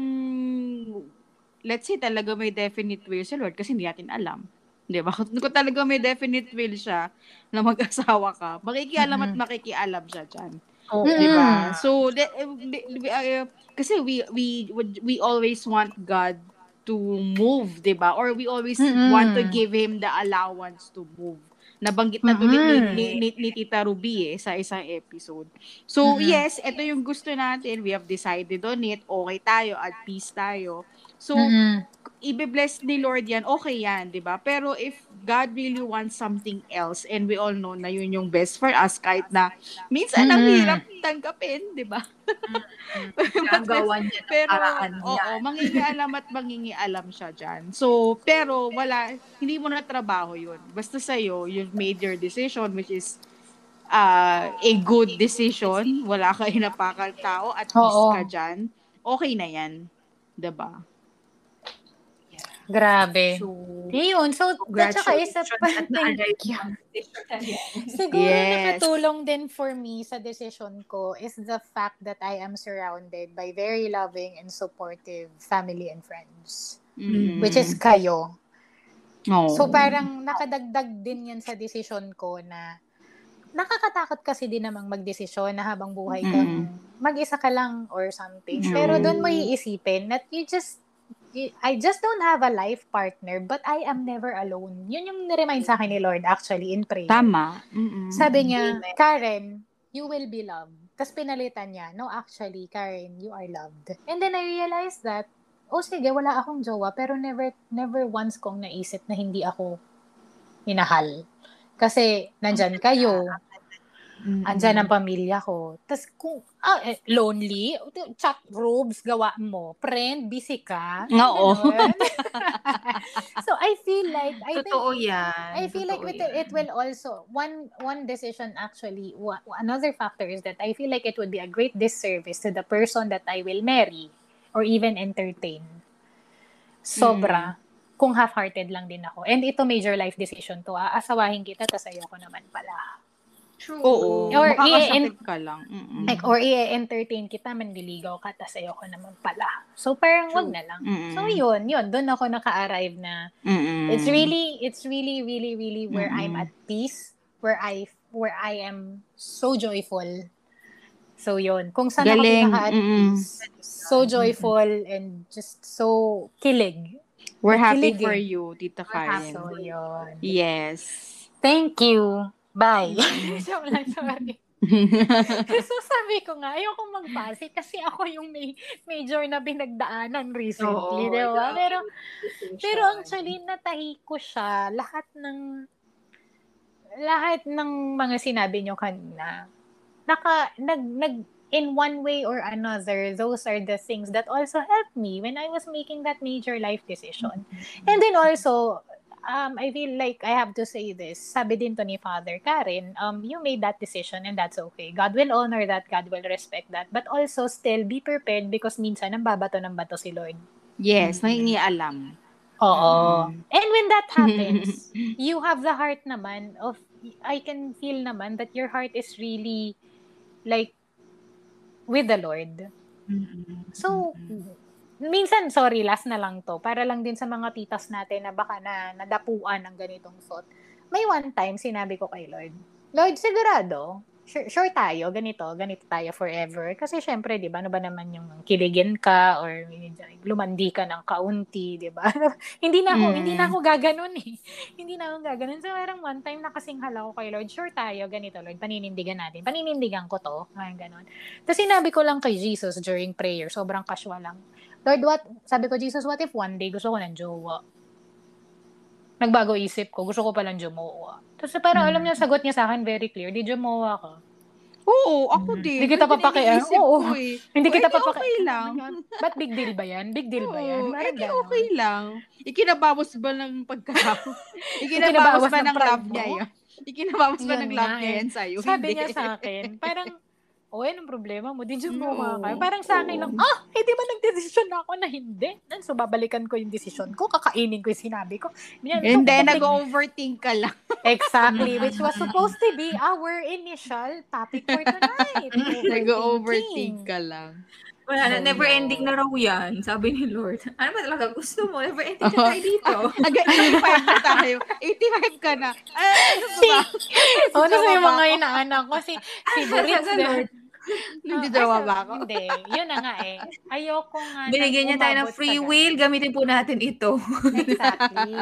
let's say talaga may definite will si Lord, kasi hindi natin alam. Di ba? Kung, kung talaga may definite will siya na mag-asawa ka, makikialam at Mm-mm. makikialam siya dyan. Oo. Mm. Di ba? So, de, de, de- uh, kasi we, we, we always want God to move, di ba? Or we always Mm-mm. want to give Him the allowance to move. Nabanggit na ni, Mm-mm. ni, ni, ni Tita Ruby eh, sa isang episode. So, Mm-mm. yes, ito yung gusto natin. We have decided on it. Okay tayo, at peace tayo. So, Mm-mm. Ibe-bless ni Lord yan, okay yan, di ba? Pero if God really wants something else, and we all know na yun yung best for us, kahit na minsan ang Mm. hirap tanggapin, di ba? Gagawan niya ng pero, paraan oo, yan. mangingialam at mangingialam siya dyan. So, pero wala, hindi mo na trabaho yun. Basta sa'yo, you've made your decision, which is uh, a good decision. Wala ka inapakal tao at Oo. ka dyan. Okay na yan. Diba? Grabe. So, Yun, so, at saka isa pa, thank you. Siguro Yes. nakatulong din for me sa decision ko is the fact that I am surrounded by very loving and supportive family and friends. Mm. Which is kayo. Oh. So parang nakadagdag din yan sa decision ko na nakakatakot kasi din namang magdesisyon na habang buhay kang mag-isa ka lang or something. Mm. Pero doon mo iisipin that you just I just don't have a life partner but I am never alone. Yun yung niremind sa akin ni Lord actually in prayer. Tama. Mm-mm. Sabi niya, Amen. Karen, you will be loved. Tapos pinalitan niya, no, actually, Karen, you are loved. And then I realized that, oh sige, wala akong jowa, pero never, never once kong naisip na hindi ako minahal. Kasi, nandyan kayo, andyan ang pamilya ko. Tapos kung, ah, eh, lonely, chat robes, gawa mo. Friend, busy ka. Oo. So, I feel like, I think, Totoo yan. I feel like Totoo it, yan. it will also one one decision actually wa- another factor is that I feel like it would be a great disservice to the person that I will marry or even entertain. Sobra. Kung half-hearted lang din ako. And ito major life decision to. Aasawahin kita tas ayoko naman pala. True. Oo. Or Makakasakit ka lang. Mm-mm. Like, or i-entertain kita, manliligaw ka, tas ayoko naman pala. So, parang wag na lang. Mm-mm. So, yun, yun. Doon ako naka-arrive na Mm-mm. It's really, it's really, really, really where I'm Mm-mm. at peace, where I, where I am so joyful. So yun, kung saan ako Galing. pinaka at Mm-mm. peace, so joyful and just so kilig. We're happy Kilig for eh. you, Tita. Karen. So yun. Yes. Thank you. Bye. Joke lang, sorry. so sabi ko nga, ayoko magpasi kasi ako yung may major na pinagdaanan recently, di ba? Pero. Pero actually, natahi ko siya. Lahat ng lahat ng mga sinabi nyo kanina. Naka, nag, nag, in one way or another, those are the things that also helped me when I was making that major life decision. And then also, um, I feel like I have to say this. Sabi din to ni Father Karen, um, you made that decision and that's okay. God will honor that. God will respect that. But also still be prepared because minsan ang babato ng bato si Lord. yes, nangingialam. Oo. Mm. And when that happens, you have the heart naman of, I can feel naman that your heart is really like with the Lord. Mm-mm. So, minsan, sorry, last na lang to, para lang din sa mga titas natin na baka na nadapuan ng ganitong thought. May one time, sinabi ko kay Lord, Lord, sigurado, sure, sure tayo, ganito, ganito tayo forever. Kasi syempre, di ba, ano ba naman yung kiligin ka or lumandi ka ng kaunti, di ba? hindi na ako, Mm. hindi na ako gaganon eh. hindi na ako gaganon. So, parang one time nakasinghal ako kay Lord, sure tayo, ganito, Lord, paninindigan natin. Paninindigan ko to. Parang ganon. Tapos sinabi ko lang kay Jesus during prayer, sobrang casual lang. Lord, what, sabi ko, Jesus, what if one day gusto ko ng jowa? Nagbago isip ko, gusto ko palang jumowa. Tapos parang alam niya, sagot niya sa akin very clear, di jumowa ka. Oo, ako Mm. din. Hindi kita Ganun papaki- iniisip oo. eh. Hindi Oh, kita papaka- okay lang. Ba't big deal ba yan? Big deal ba yan? Oo, Parang edi okay lang. Ikinabawas ba ng pagka... Ikinabawas Ikinabawas ba ng ng love niya yan? Ikinabawas ba ng love niya eh. yan sa'yo? Sabi Hindi. niya sa akin, parang, o, oh, anong problema mo? Di jumowa ka. Oo. Parang sa akin lang, ah, eh di ba nagdesisyon ako na hindi? Nan, so babalikan ko yung desisyon ko, kakainin ko yung sinabi ko. Yan, so, And then, bumalik- nag-overthink ka lang. Exactly, which was supposed to be our initial topic for tonight. Nag-overthink ka lang. Wala na, never ending na raw yan, sabi ni Lord. Ano ba talaga gusto mo? Never ending ka tayo dito. Aga, 85 na tayo. 85 ka na. Ah, ano ba ba? Oh, ano ba mga inaanak ko? Si, si Buritz. Lord. Hindi Ah, jowa ay, ba ako? Hindi. Yun na nga eh. Ayoko nga. na Binigyan niya tayo ng free will, gamitin po natin ito. Exactly.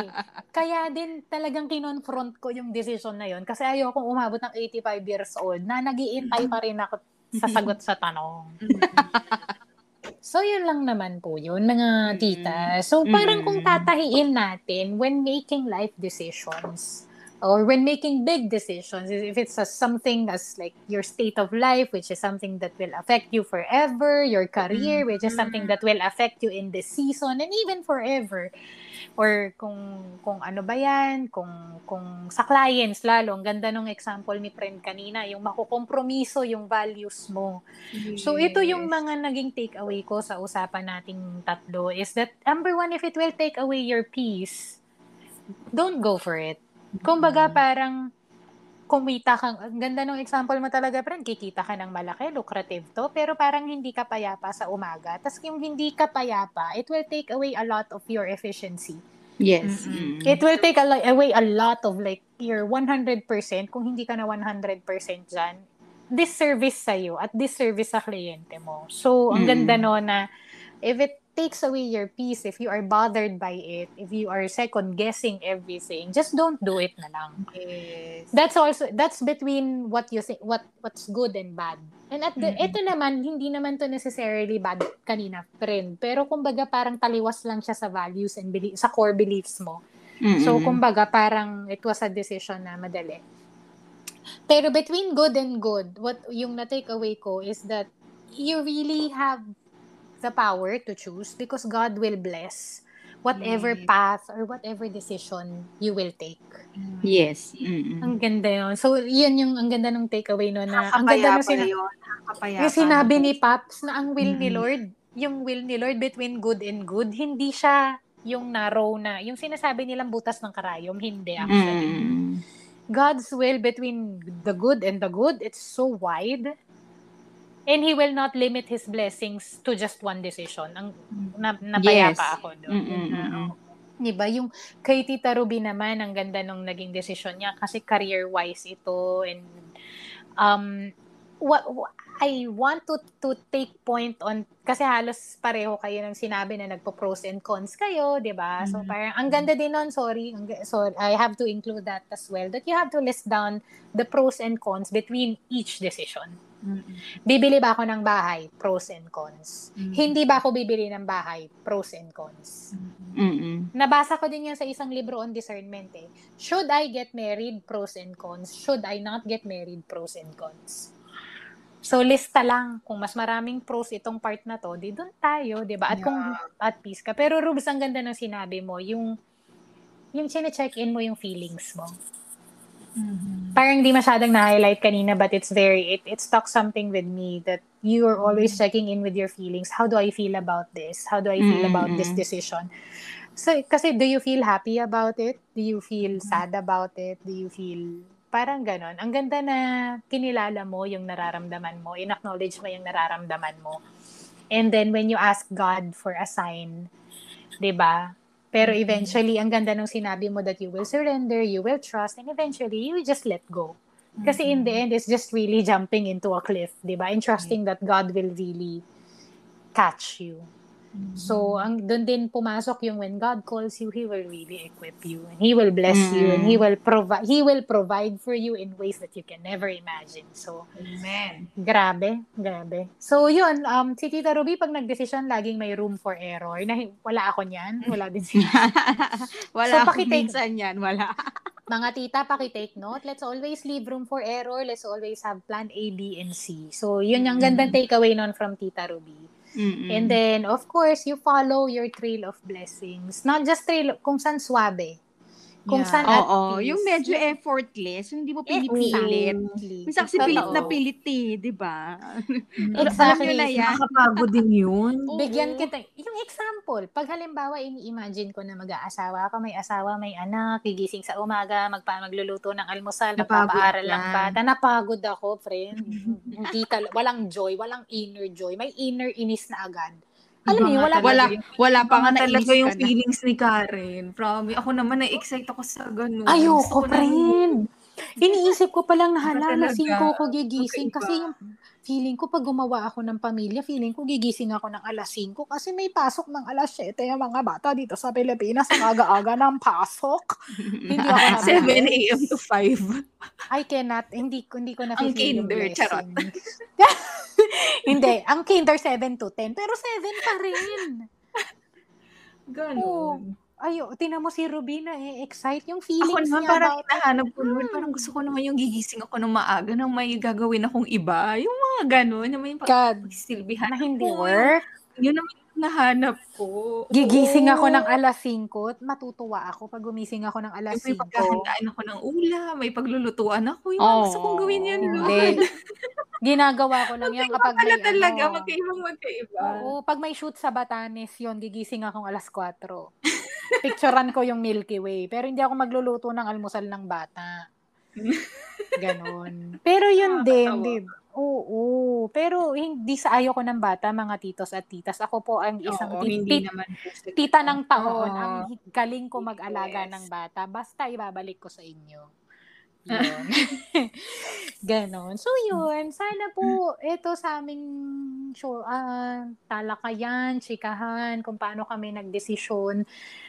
Kaya din talagang kinonfront ko yung decision na yun kasi ayoko umabot ng 85 years old na nagiintay pa rin ako sa sagot sa tanong. So, yun lang naman po yun, mga tita. So, parang kung tatahiin natin when making life decisions, or when making big decisions, if it's a, something as like your state of life, which is something that will affect you forever, your career, which is something that will affect you in this season and even forever. Or kung kung ano ba yan, kung kung sa clients lalo, ang ganda ng example ni friend kanina, yung makukompromiso yung values mo. So ito yung mga naging takeaway ko sa usapan nating tatlo is that number one, if it will take away your peace, don't go for it. Kumbaga parang kumita kang, ang ganda ng example mo talaga, friend, kikita ka ng malaki, lucrative to, pero parang hindi ka payapa sa umaga. Tapos yung hindi ka payapa, it will take away a lot of your efficiency. Yes. Mm-mm. Mm. It will take a, away a lot of like your 100%, kung hindi ka na 100% dyan, disservice sa'yo at disservice sa kliyente mo. So, ang Mm. ganda no na if it takes away your peace, if you are bothered by it, if you are second guessing everything, just don't do it na lang. Yes. That's also that's between what you think what what's good and bad. And at the, Mhm. ito naman hindi naman to necessarily bad kanina friend, pero kumbaga parang taliwas lang siya sa values and belief, sa core beliefs mo. So Mm-mm. kumbaga parang it was a decision na madali. Pero between good and good, what yung na-take away ko is that you really have the power to choose because God will bless whatever Yes. path or whatever decision you will take. Yes. Mm-mm. Ang ganda yun. So, yun yung ang ganda ng takeaway no na ang ganda ng sina- yun. Yung sinabi ni Paps na ang will ni Mhm. Lord, yung will ni Lord between good and good, hindi siya yung narrow na, yung sinasabi nilang butas ng karayom, hindi actually. Mm-mm. God's will between the good and the good, it's so wide. And He will not limit His blessings to just one decision. Ang na, napayapa Yes. ako doon. Mm-mm, mm-mm. Diba? Yung kay Tita Ruby naman, ang ganda nung naging desisyon niya kasi career-wise ito and um what, I want to to take point on kasi halos pareho kayo ng sinabi na nagpo pros and cons kayo, 'di ba? So Mhm. parang ang ganda din nun, sorry, sorry, I have to include that as well that you have to list down the pros and cons between each decision. Mm-mm. Bibili ba ako ng bahay? Pros and cons. Mhm. Hindi ba ako bibili ng bahay? Pros and cons. Mm-mm. Nabasa ko din yan sa isang libro on discernment eh. Should I get married? Pros and cons. Should I not get married? Pros and cons. So, lista lang. Kung mas maraming pros itong part na to, di doon tayo, di ba? At kung at peace ka. Pero, Rubes, ang ganda ng sinabi mo, yung yung chine-check-in mo yung feelings mo. Mhm. Parang di masyadong na-highlight kanina, but it's very, it, it stuck something with me that you are always checking in with your feelings. How do I feel about this? How do I feel about this Mm-mm. decision? So, kasi do you feel happy about it? Do you feel sad about it? Do you feel parang ganon? Ang ganda na kinilala mo yung nararamdaman mo, in-acknowledge mo yung nararamdaman mo. And then when you ask God for a sign, 'di ba? Pero Mhm. eventually, ang ganda nung sinabi mo that you will surrender, you will trust, and eventually, you just let go. Kasi in the end, it's just really jumping into a cliff, di ba? And trusting that God will really catch you. So, ang doon din pumasok yung when God calls you, He will really equip you. And He will bless you. And He will provide He will provide for you in ways that you can never imagine. So, Amen. grabe, grabe. So, yun, um, si Tita Ruby, pag nag-decision, laging may room for error. Na, wala ako niyan. Wala din siya. wala So, pakitake- minsan yan, wala. Mga tita, pakitake note. Let's always leave room for error. Let's always have plan A, B, and C. So, yun yung gandang takeaway nun from Tita Ruby. Mm-mm. And then, of course, you follow your trail of blessings. Not just trail, kung saan swabe. Kung Yeah. saan at Oo, peace. yung medyo effortless, yung hindi mo Eh, pinipilit. Exactly. Minsan kasi pilit na pilit eh, di ba? Alam Exactly. nyo na yan. Nakakapagod din yun. Oo. Bigyan kita, yung example, pag halimbawa, ini-imagine ko na mag-aasawa ka, may asawa, may anak, gigising sa umaga, magpa magluluto ng almusal, Napagod magpapaaral ng yan. bata, napagod ako, friend. Hindi tal- walang joy, walang inner joy, may inner inis na agad. Alam mo wala, Wala, talaga wala pa nga talaga yung na. feelings ni Karen. Promise. Ako naman, na-excite ako sa ganun. Ayoko, ko na- friend. Iniisip ko palang na Iba hala, talaga. lasing ko gigising. Magkaiba. Kasi yung feeling ko pag gumawa ako ng pamilya, feeling ko gigising ako ng alas 5 kasi may pasok ng alas 7 yung mga bata dito sa Pilipinas. Ang aga-aga ng pasok. Hindi ako na 7 a.m. to 5. I cannot, hindi, ko- hindi ko na Ang feel yung kinder, charot. hindi, ang kinder 7 to 10, pero 7 pa rin. Ganun. Oh, tinan mo si Rubina eh, excite yung Ako feelings naman, niya parang about hinahanap ko, Lord. Hmm. Parang gusto ko naman yung gigising ako ng maaga nang may gagawin akong iba. Yung mga ganun, na may pagsilbihan na hindi ako. work. Yun naman yung nahanap ko. Gigising ako Oo. ng alas 5 at matutuwa ako pag gumising ako ng alas May 5. paghahandaan ako ng ulam, may paglulutuan ako. Yung mga gusto kong gawin yan, Lord. Ginagawa ko lang yan kapag may talaga, ano. magkaibang magkaiba. Oo, pag may shoot sa Batanes yon gigising akong alas 4. Picturean ko yung Milky Way. Pero hindi ako magluluto ng almusal ng bata. Ganon. Pero yun din, Nakakatawa. di? Oo, pero hindi sa ayaw ko ng bata, mga titos at titas. Ako po ang isang Oo, tit- hindi tit- naman tita ng taon. Oo. Ang galing ko mag-alaga Yes. ng bata. Basta ibabalik ko sa inyo. Yun. Ganon. So, yun. Sana po, ito sa aming show, ah, talakayan, chikahan, kung paano kami nagdesisyon.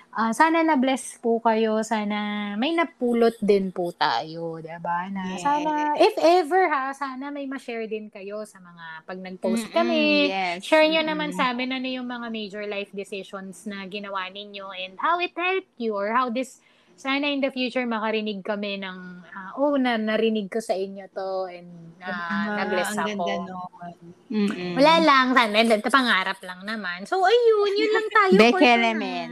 Ah, sana na-bless po kayo. Sana may napulot din po tayo. Diba? Na Yes. sana, if ever ha, sana may ma-share din kayo sa mga pag nag-post kami. Yes. Share nyo naman Mm-mm. sa amin ano yung mga major life decisions na ginawa ninyo and how it helped you or how this sana in the future makarinig kami ng ah, oh na narinig ko sa inyo to and uh, Ah, na-bless ang ako. ganda nun. Mm-mm. Wala lang, sana, pangarap lang naman. So, ayun, yun lang tayo for Bekelemen.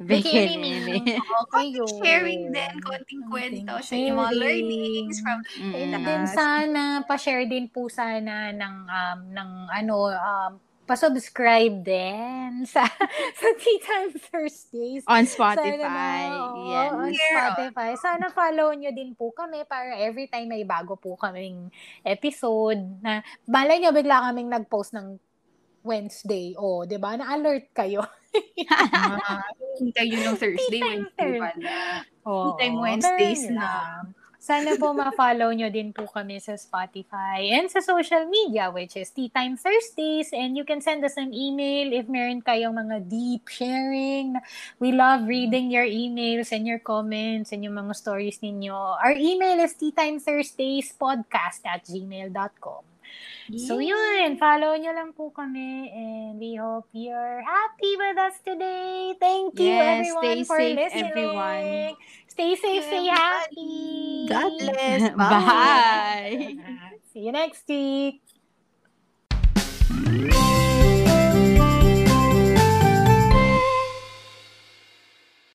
Bekelemen. Konting Ayun. sharing din, konting kwento sa inyong mga sharing. learnings from And Mm-mm. then sana, pa-share din po sana ng, um, ng ano, um, pa-subscribe din sa, sa Tea Time Thursdays. On Sana Spotify. na, oo, Yan. on Yeah. Spotify. Sana follow nyo din po kami para every time may bago po kaming episode na balay nyo bigla kaming nag-post ng Wednesday. O, di ba? Na-alert kayo. Ah, hintay yun ng Thursday, Tea time Wednesday pala. Oo, Time Wednesdays turn na. Sana po ma-follow nyo din po kami sa Spotify and sa social media which is Tea Time Thursdays and you can send us an email if meron kayong mga deep sharing. We love reading your emails and your comments and yung mga stories ninyo. Our email is teatimethursdayspodcast at gmail.com. So yun, follow nyo lang po kami and we hope you're happy with us today. Thank you Yes, everyone stay for safe, listening. everyone. Stay safe, stay happy. God bless. Bye. See you next week.